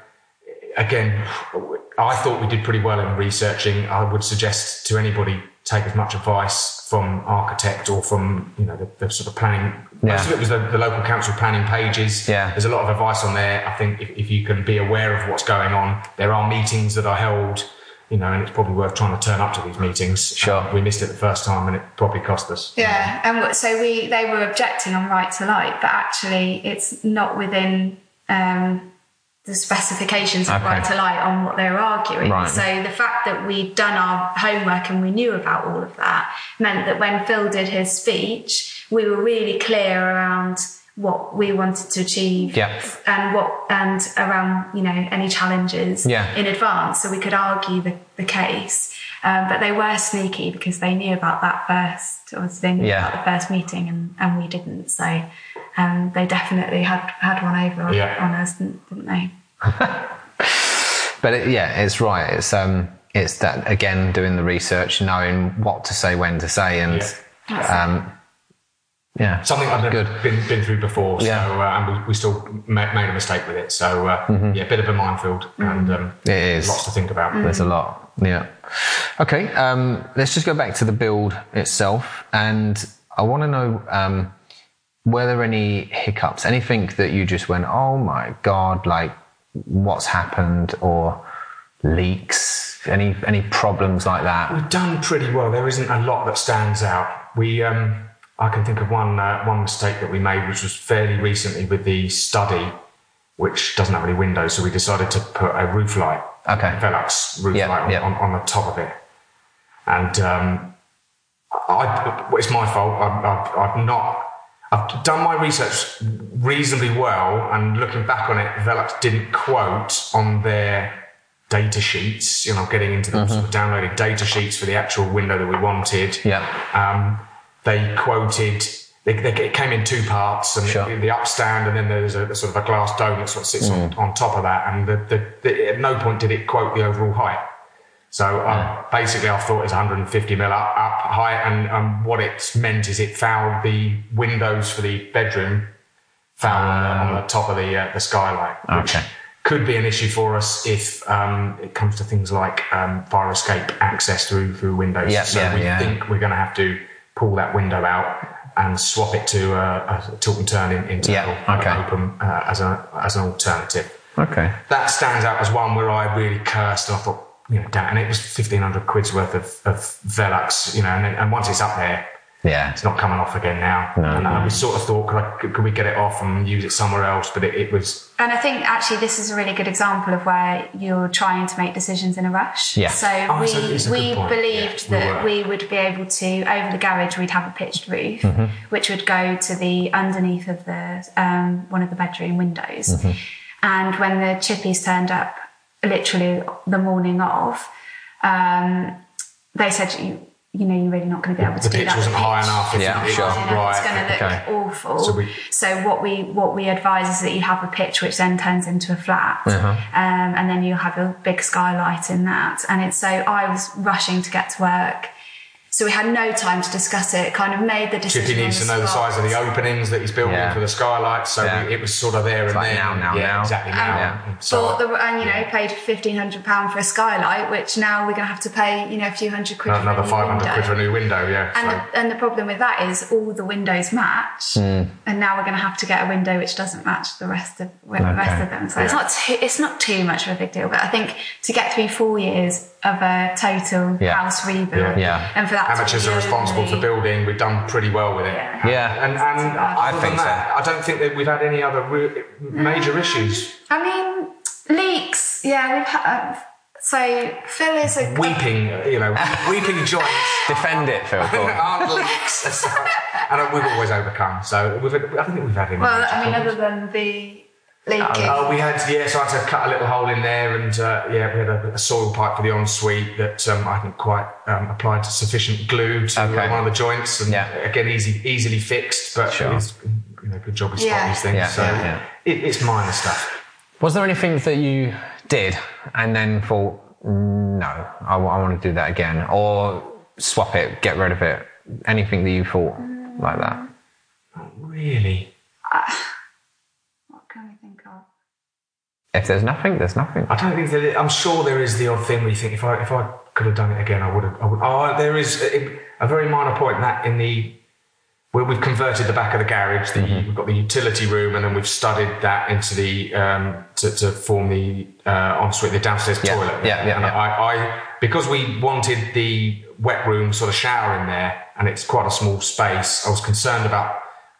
again, I thought we did pretty well in researching. I would suggest to anybody take as much advice from architect or from you know the, the sort of planning. Most of it was the, the local council planning pages. Yeah. There's a lot of advice on there. I think if, if you can be aware of what's going on, there are meetings that are held. You know, and it's probably worth trying to turn up to these meetings. Sure. Uh, we missed it the first time, and it probably cost us. Yeah, and so we they were objecting on right to light, but actually it's not within um, the specifications Okay. right to light on what they're arguing. Right. So the fact that we'd done our homework and we knew about all of that meant that when Phil did his speech, we were really clear around what we wanted to achieve Yeah. and what and around you know any challenges Yeah. in advance so we could argue the, the case um, but they were sneaky because they knew about that first or they knew Yeah. about the first meeting and, and we didn't so um, they definitely had had one over on, Yeah. on us, didn't they? But it, yeah, it's right. It's um, it's that again doing the research, knowing what to say, when to say, and Yeah. um, yeah, Something I've never Good. been been through before. So Yeah. uh, and we, we still ma- made a mistake with it. So uh, yeah, a bit of a minefield and um, It is. lots to think about. There's a lot. Yeah. Okay. Um, let's just go back to the build itself, and I want to know um, were there any hiccups? Anything that you just went, oh my god, like what's happened, or leaks? Any any problems like that? We've done pretty well. There isn't a lot that stands out. We, um, I can think of one uh, one mistake that we made, which was fairly recently with the study, which doesn't have any windows. So we decided to put a roof light, Okay. Velux roof Yeah, light, on, yeah. on, on the top of it. And um, I, it's my fault. I've, I've, I've not. I've done my research reasonably well, and looking back on it, Velux didn't quote on their data sheets. You know, getting into the sort of downloading data sheets for the actual window that we wanted. Yeah. Um, they quoted. They, they, it came in two parts, and Sure. the, the upstand, and then there's a, sort of a glass dome that sort of sits on, on top of that. And the, the, the, at no point did it quote the overall height. So uh, basically, I thought it's 150 mil up, up height, and um, what it's meant is it fouled the windows for the bedroom, foul on, the, on the top of the uh, the skylight, which Okay. could be an issue for us if um, it comes to things like um, fire escape access through through windows. Yeah, so yeah, we yeah. think we're going to have to pull that window out and swap it to a, a tilt and turn in, internal Yeah, okay. open uh, as a as an alternative Okay. that stands out as one where I really cursed and I thought, you know, damn, and it was 1500 quid's worth of, of Velux, you know, and, then, and once it's up there, Yeah. it's not coming off again now. No, and no. we sort of thought, could, I, could, could we get it off and use it somewhere else? But it, it was, And I think actually this is a really good example of where you're trying to make decisions in a rush. Yeah. So Oh, we it's a- it's a good we believed Yeah, that were. we would be able to over the garage we'd have a pitched roof, Mm-hmm. which would go to the underneath of the um, one of the bedroom windows. Mm-hmm. And when the chippies turned up, literally the morning of, um, they said you. You know, you're really not going to be able to the do pitch that. wasn't The high enough. Yeah, sure. high enough. It's going to look okay. awful. So we- So what we what we advise is that you have a pitch which then turns into a flat, Uh-huh. um, and then you have a big skylight in that. And it's so I was rushing to get to work, so we had no time to discuss it. Kind of made the decision. Chippy on needs to know the size of the openings that he's building Yeah. for the skylights. So Yeah. we, it was sort of there and like then. now, now, yeah, now. exactly now. Yeah. So Thought the, and you know paid fifteen hundred pound for a skylight, which now we're going to have to pay you know a few hundred quid. for another 500 quid for a new window, yeah. And so. the, and the problem with that is all the windows match, Hmm. and now we're going to have to get a window which doesn't match the rest of the rest of them. So it's not too, it's not too much of a big deal, but I think to get through four years of a total Yeah. house rebuild, Yeah. and for that to amateurs are responsible for building. We've done pretty well with it. Yeah. Yeah. And, and I think than that, I don't think that we've had any other re- major issues. I mean, leaks. Yeah, we've had. Uh, so Phil is a Weeping, you know, weeping joints Defend it, Phil. Go on. aren't leaks. And we've always overcome. So we've, I don't think we've had any. well. I mean, problems. other than the leaking. Oh, we had yeah, so I had to cut a little hole in there, and uh, yeah, we had a, a soil pipe for the ensuite that um, I hadn't quite um, applied to sufficient glue to Okay. one of the joints, and Yeah. again, easy, easily fixed. But Sure. it's, you know, good job we spot Yeah. these things. Yeah, so yeah, yeah. It, it's minor stuff. Was there anything that you did and then thought, "Mm, no, I, want to do that again, or swap it, get rid of it? Anything that you thought like that? Not really, what can we think of? If there's nothing, there's nothing. I don't think that. I'm sure there is the odd thing where you think if I if I could have done it again, I would have. I would. Oh, there is a, a very minor point that in the where we've converted the back of the garage, the, Mm-hmm. we've got the utility room, and then we've studied that into the um, to, to form the uh, ensuite, the downstairs Yeah, toilet. yeah, yeah, And yeah. I, I because we wanted the wet room sort of shower in there, and it's quite a small space. I was concerned about,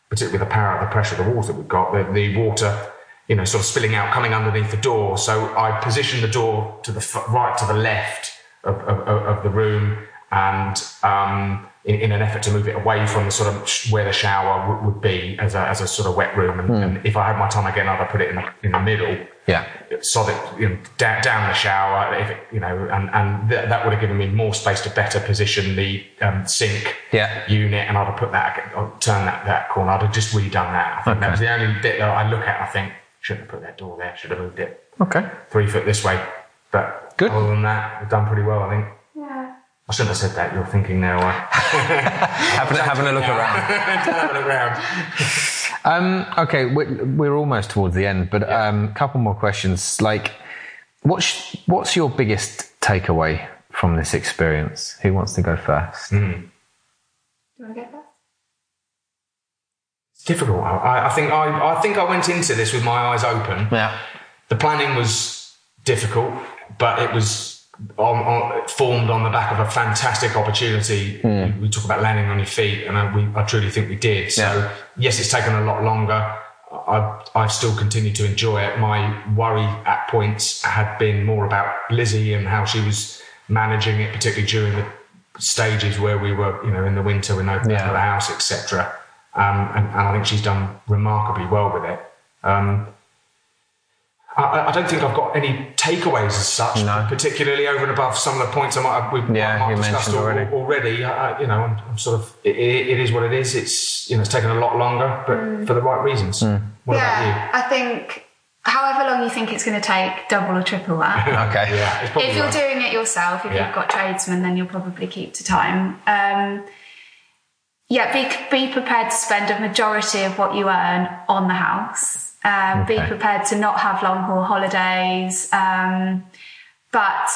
particularly with the power, the pressure of the water we've got, the, the water. You know, sort of spilling out, coming underneath the door. So I positioned the door to the f- right, to the left of, of, of the room, and um, in, in, an effort to move it away from the sort of sh- where the shower w- would be as a, as a sort of wet room. And, mm. and, if I had my time again, I'd put it in the, in the middle. Yeah. So that you know, down, down the shower, if it, you know, and, and th- that would have given me more space to better position the um, sink yeah. unit. And I'd have put that, I'd turn that, that corner. I'd have just redone that. I think okay. that was the only bit that I look at. I think, shouldn't have put that door there, should have moved it. Okay. Three foot this way. But Good. other than that, we've done pretty well, I think. Yeah. I shouldn't have said that. You're thinking now. Uh, having, having a look around. having a look around. Um, okay, we're, we're, almost towards the end, but a yeah. um, couple more questions. Like, what's what's your biggest takeaway from this experience? Who wants to go first? Mm. Do I get to go first? It's difficult. I, I, think I, I think I went into this with my eyes open. Yeah. The planning was difficult, but it was on, on, formed on the back of a fantastic opportunity. Mm. We, we, talk about landing on your feet, and I, we, I truly think we did. So, yeah. yes, it's taken a lot longer. I, I've still continued to enjoy it. My worry at points had been more about Lizzy and how she was managing it, particularly during the stages where we were, you know, in the winter with no yeah. the house, etc. Um, and, and, I think she's done remarkably well with it. Um, I, I, don't think I've got any takeaways as such, no. particularly over and above some of the points I might have, we yeah, might have discussed already. already. I, you know, I'm, I'm sort of, it, it is what it is. It's, you know, it's taken a lot longer, but mm. for the right reasons. Mm. What yeah, I think however long you think it's going to take, double or triple that. okay. Yeah, if you're right. doing it yourself, if yeah. you've got tradesmen, then you'll probably keep to time. Um, yeah, be, be prepared to spend a majority of what you earn on the house. Um, okay. Be prepared to not have long haul holidays. Um, but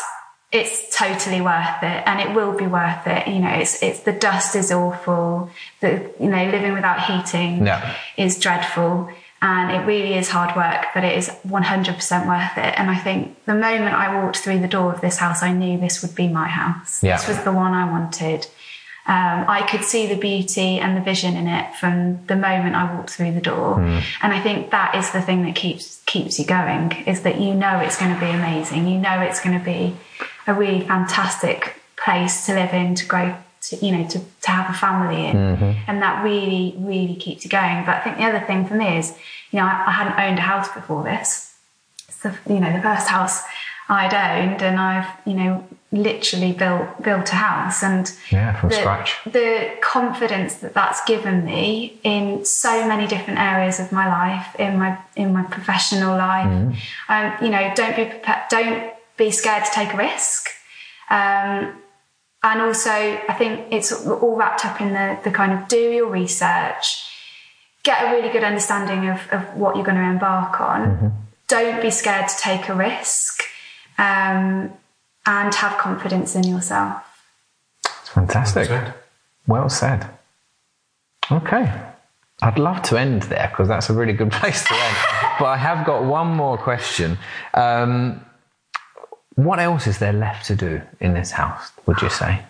it's totally worth it and it will be worth it. You know, it's, it's the dust is awful. The, you know, living without heating yeah. is dreadful and it really is hard work, but it is 100% worth it. And I think the moment I walked through the door of this house, I knew this would be my house. Yeah. This was the one I wanted. Um, I could see the beauty and the vision in it from the moment I walked through the door, mm. and I think that is the thing that keeps keeps you going. Is that you know it's going to be amazing. You know it's going to be a really fantastic place to live in, to grow, to, you know, to, to have a family in, mm-hmm. and that really really keeps you going. But I think the other thing for me is, you know, I, I hadn't owned a house before this. So you know, the first house I'd owned, and I've you know literally built built a house. And yeah from the, scratch. the confidence that that's given me in so many different areas of my life in my in my professional life. Mm. um, you know don't be prepared, don't be scared to take a risk. Um, and also I think it's all wrapped up in the the kind of do your research get a really good understanding of, of what you're going to embark on. Mm-hmm. don't be scared to take a risk um, and have confidence in yourself. It's fantastic. Well said. Well said. Okay. I'd love to end there because that's a really good place to end. but I have got one more question. Um, what else is there left to do in this house, would you say?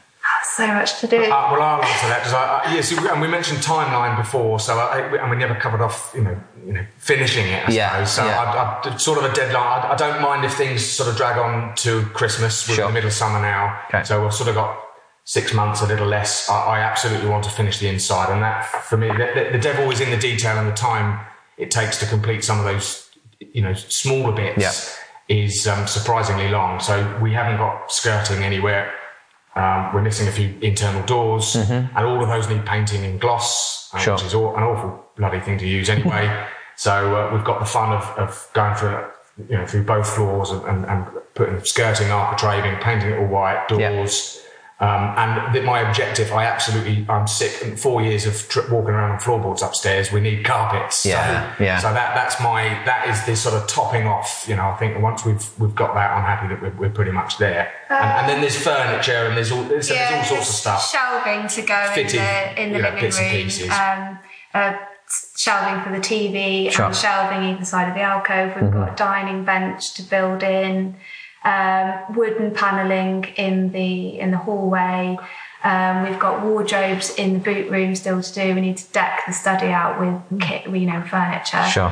So much to do. Uh, well, I'll answer that because I, I, yes, and we mentioned timeline before, so I, and we never covered off, you know, you know, finishing it. I yeah, suppose. So yeah. I, I, sort of a deadline. I, I, don't mind if things sort of drag on to Christmas. We're sure. in the middle of summer now, okay. so we've sort of got six months, a little less. I, absolutely want to finish the inside, and that for me, the, the, devil is in the detail and the time it takes to complete some of those, you know, smaller bits. Yeah. Is um, surprisingly long. So we haven't got skirting anywhere um, we're missing a few internal doors, mm-hmm. and all of those need painting in gloss, uh, sure. which is an awful bloody thing to use anyway. so uh, we've got the fun of, of going through, you know, through both floors and, and, and putting skirting, architraving, painting it all white, doors. Um, and my objective, I absolutely, I'm sick. And Four years of tri- walking around on floorboards upstairs. We need carpets. Yeah, so, yeah. So that that's my that is the sort of topping off. You know, I think once we've we've got that, I'm happy that we're, we're pretty much there. Um, and, and, then there's furniture and there's all there's, yeah, there's all sorts of stuff. Shelving to go Fitted, in the in the living know, room. Um, uh, shelving for the TV sure. and shelving either side of the alcove. We've mm-hmm. got a dining bench to build in um, wooden panelling in the in the hallway. Um, we've got wardrobes in the boot room still to do. We need to deck the study out with kit, you know, furniture. Sure.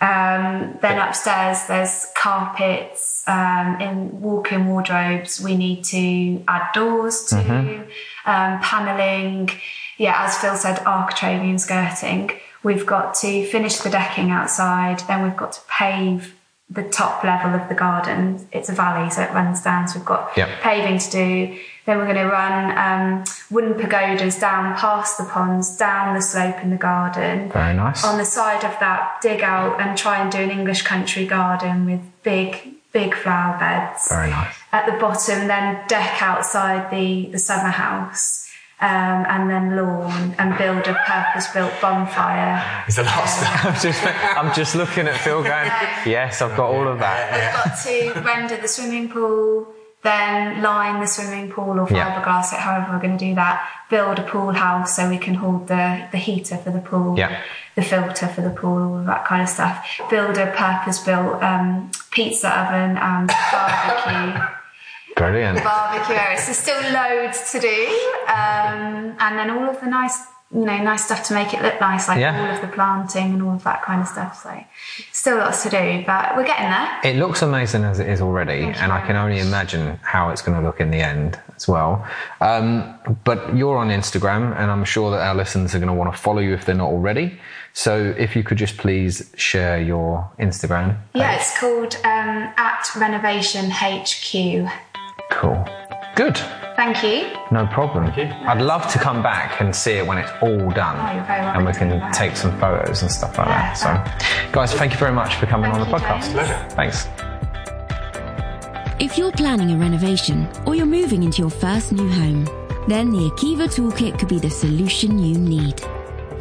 Um, then upstairs, there's carpets um, in walk-in wardrobes. We need to add doors to mm-hmm. um, paneling. Yeah, as Phil said, architrave and skirting. We've got to finish the decking outside. Then we've got to pave the top level of the garden. It's a valley, so it runs down. So we've got yep. paving to do. Then we're going to run um, wooden pagodas down past the ponds, down the slope in the garden. Very nice. On the side of that, dig out and try and do an English country garden with big, big flower beds. Very nice. At the bottom, then deck outside the, the summer house um, and then lawn build a purpose-built bonfire. It's a lot of stuff. I'm just, I'm just looking at Phil going, yes, I've got all of that. We've got to render the swimming pool, then line the swimming pool or fiberglass yeah. it, however we're going to do that. Build a pool house so we can hold the, the heater for the pool, yeah. the filter for the pool, all of that kind of stuff. Build a purpose-built um, pizza oven and barbecue. Brilliant. Barbecue areas. So still loads to do. Um, and then all of the nice, you know, nice stuff to make it look nice, like yeah. all of the planting and all of that kind of stuff. So still lots to do, but we're getting there. It looks amazing as it is already, Thank and I can only imagine how it's going to look in the end as well. Um, but you're on Instagram, and I'm sure that our listeners are going to want to follow you if they're not already. So if you could just please share your Instagram. Page. Yeah, it's called um, at Renovation HQ. Cool. Good. Thank you. No problem. I'd love to come back and see it when it's all done. Oh, and we can take some photos and stuff like yeah, that. So, guys, thank you very much for coming thank on the podcast. Pleasure. Thanks. If you're planning a renovation or you're moving into your first new home, then the Akiva Toolkit could be the solution you need.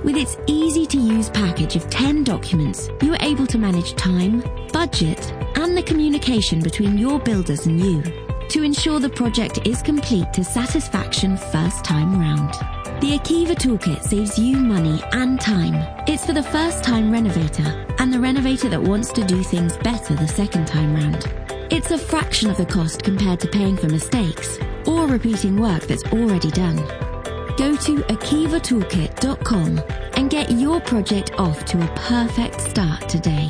With its easy to use package of 10 documents, you are able to manage time, budget, and the communication between your builders and you to ensure the project is complete to satisfaction first time round. The Akiva Toolkit saves you money and time. It's for the first time renovator and the renovator that wants to do things better the second time round. It's a fraction of the cost compared to paying for mistakes or repeating work that's already done. Go to akivatoolkit.com and get your project off to a perfect start today.